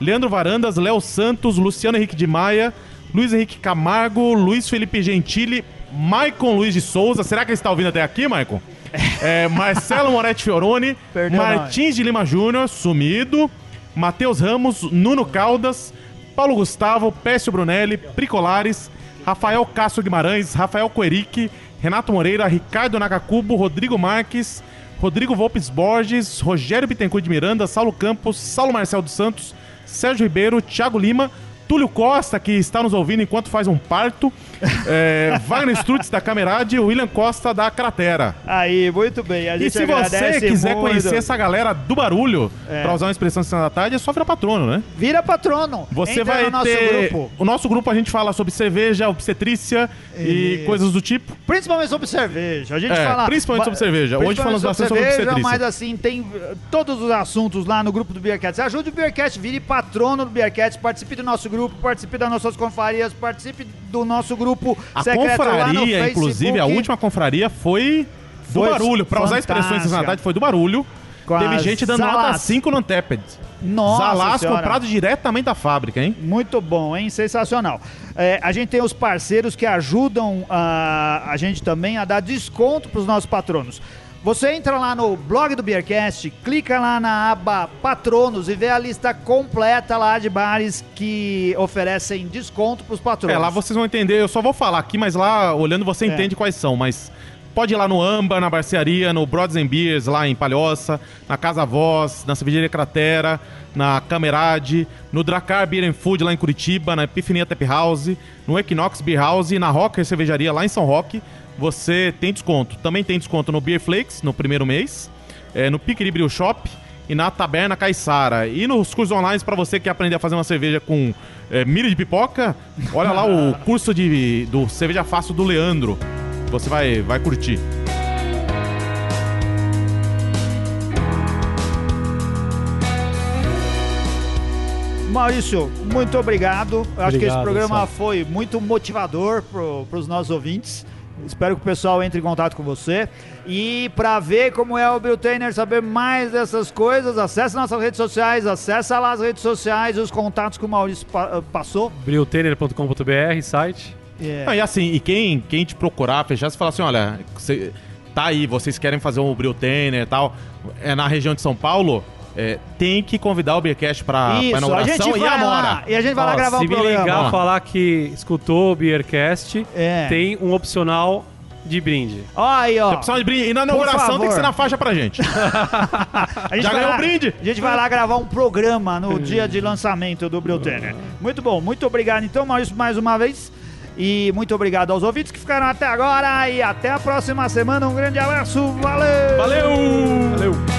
[SPEAKER 2] Leandro Varandas, Léo Santos, Luciano Henrique de Maia, Luiz Henrique Camargo, Luiz Felipe Gentili, Maicon Luiz de Souza. Será que ele está ouvindo até aqui, Maicon? É, Marcelo Moretti Fioroni,
[SPEAKER 1] Perdeu
[SPEAKER 2] Martins de Lima Júnior, sumido, Matheus Ramos, Nuno Caldas, Paulo Gustavo, Pécio Brunelli, Pricolares, Rafael Castro Guimarães, Rafael Coeric, Renato Moreira, Ricardo Nakakubo, Rodrigo Marques, Rodrigo Volpes Borges, Rogério Bittencourt de Miranda, Saulo Campos, Saulo Marcel dos Santos, Sérgio Ribeiro, Thiago Lima, Túlio Costa, que está nos ouvindo enquanto faz um parto, é, Wagner Strutz da Camerade e William Costa da Cratera.
[SPEAKER 1] Aí, muito bem.
[SPEAKER 2] E se você quiser
[SPEAKER 1] muito.
[SPEAKER 2] conhecer essa galera do barulho,
[SPEAKER 1] É.
[SPEAKER 2] pra usar uma expressão de da tarde, é só virar patrono, né?
[SPEAKER 1] Vira patrono.
[SPEAKER 2] Você
[SPEAKER 1] Entra
[SPEAKER 2] vai
[SPEAKER 1] no nosso
[SPEAKER 2] ter.
[SPEAKER 1] grupo.
[SPEAKER 2] O nosso grupo a gente fala sobre cerveja, obstetrícia e
[SPEAKER 1] Isso.
[SPEAKER 2] coisas do tipo.
[SPEAKER 1] Principalmente sobre cerveja. A gente
[SPEAKER 2] É,
[SPEAKER 1] fala.
[SPEAKER 2] principalmente sobre cerveja. Hoje
[SPEAKER 1] Principalmente
[SPEAKER 2] falamos bastante sobre obstetrícia.
[SPEAKER 1] Mas assim, tem uh, todos os assuntos lá no grupo do Beercats. Ajude o Beercats, vire patrono do Beercats, participe do nosso grupo, participe das nossas confrarias, participe do nosso grupo
[SPEAKER 2] A
[SPEAKER 1] secreto
[SPEAKER 2] confraria, inclusive, a última confraria foi do
[SPEAKER 1] Foi
[SPEAKER 2] barulho. Pra usar expressões na verdade, foi do barulho.
[SPEAKER 1] Com
[SPEAKER 2] Teve gente dando nota
[SPEAKER 1] Zalas.
[SPEAKER 2] 5 no Anteped.
[SPEAKER 1] Nossa
[SPEAKER 2] Zalás
[SPEAKER 1] Senhora.
[SPEAKER 2] comprado diretamente da fábrica, hein?
[SPEAKER 1] Muito bom, hein? Sensacional. É, a gente tem os parceiros que ajudam a, a gente também a dar desconto para os nossos patronos. Você entra lá no blog do Beercast, clica lá na aba Patronos e vê a lista completa lá de bares que oferecem desconto para os patronos.
[SPEAKER 2] É, lá vocês vão entender. Eu só vou falar aqui, mas lá, olhando, você
[SPEAKER 1] É.
[SPEAKER 2] entende quais são. Mas pode ir lá no Amba, na Barcearia, no Brothers and Beers, lá em Palhoça, na Casa Voz, na Cervejaria Cratera, na Camerade, no Dracar Beer and Food, lá em Curitiba, na Epifania Tap House, no Equinox Beer House e na Rocker Cervejaria, lá em São Roque. Você tem desconto. Também tem desconto no Beer Flakes, no primeiro mês, é, no Piqueri Brew Shop e na Taberna Caiçara. E nos cursos online, para você que quer aprender a fazer uma cerveja com é, milho de pipoca, olha lá o curso de, do Cerveja Fácil do Leandro. Você vai, vai curtir.
[SPEAKER 1] Maurício, muito obrigado. Eu acho que esse programa
[SPEAKER 3] Sal.
[SPEAKER 1] foi muito motivador para os nossos ouvintes. Espero que o pessoal entre em contato com você. E para ver como é o Biltainer, saber mais dessas coisas, acesse nossas redes sociais, acesse lá as redes sociais, os contatos que o Maurício pa- passou.
[SPEAKER 3] briltener.com.br, site.
[SPEAKER 1] É.
[SPEAKER 2] Não, e assim, e quem, quem te procurar, fechar, você fala assim, olha, você, tá aí, vocês querem fazer um Brewtainer e tal, é na região de São Paulo, é, tem que convidar o Beercast pra,
[SPEAKER 1] Isso, a
[SPEAKER 2] inauguração e a
[SPEAKER 1] lá.
[SPEAKER 2] Mora.
[SPEAKER 1] E a gente vai lá
[SPEAKER 3] Ó,
[SPEAKER 1] gravar
[SPEAKER 3] se
[SPEAKER 1] um
[SPEAKER 3] me
[SPEAKER 1] programa.
[SPEAKER 3] ligar falar que escutou o Beercast,
[SPEAKER 1] É.
[SPEAKER 3] tem um opcional de brinde.
[SPEAKER 1] Ó aí, ó.
[SPEAKER 2] Opção de brinde. E na inauguração tem que ser na faixa pra gente.
[SPEAKER 1] A gente
[SPEAKER 2] Já ganhou
[SPEAKER 1] lá-
[SPEAKER 2] o brinde?
[SPEAKER 1] A gente vai lá gravar um programa no dia de lançamento do Brewtainer. Muito bom, muito obrigado então, Maurício, mais uma vez. E muito obrigado aos ouvintes que ficaram até agora. E até a próxima semana. Um grande abraço. Valeu!
[SPEAKER 2] Valeu!
[SPEAKER 3] Valeu!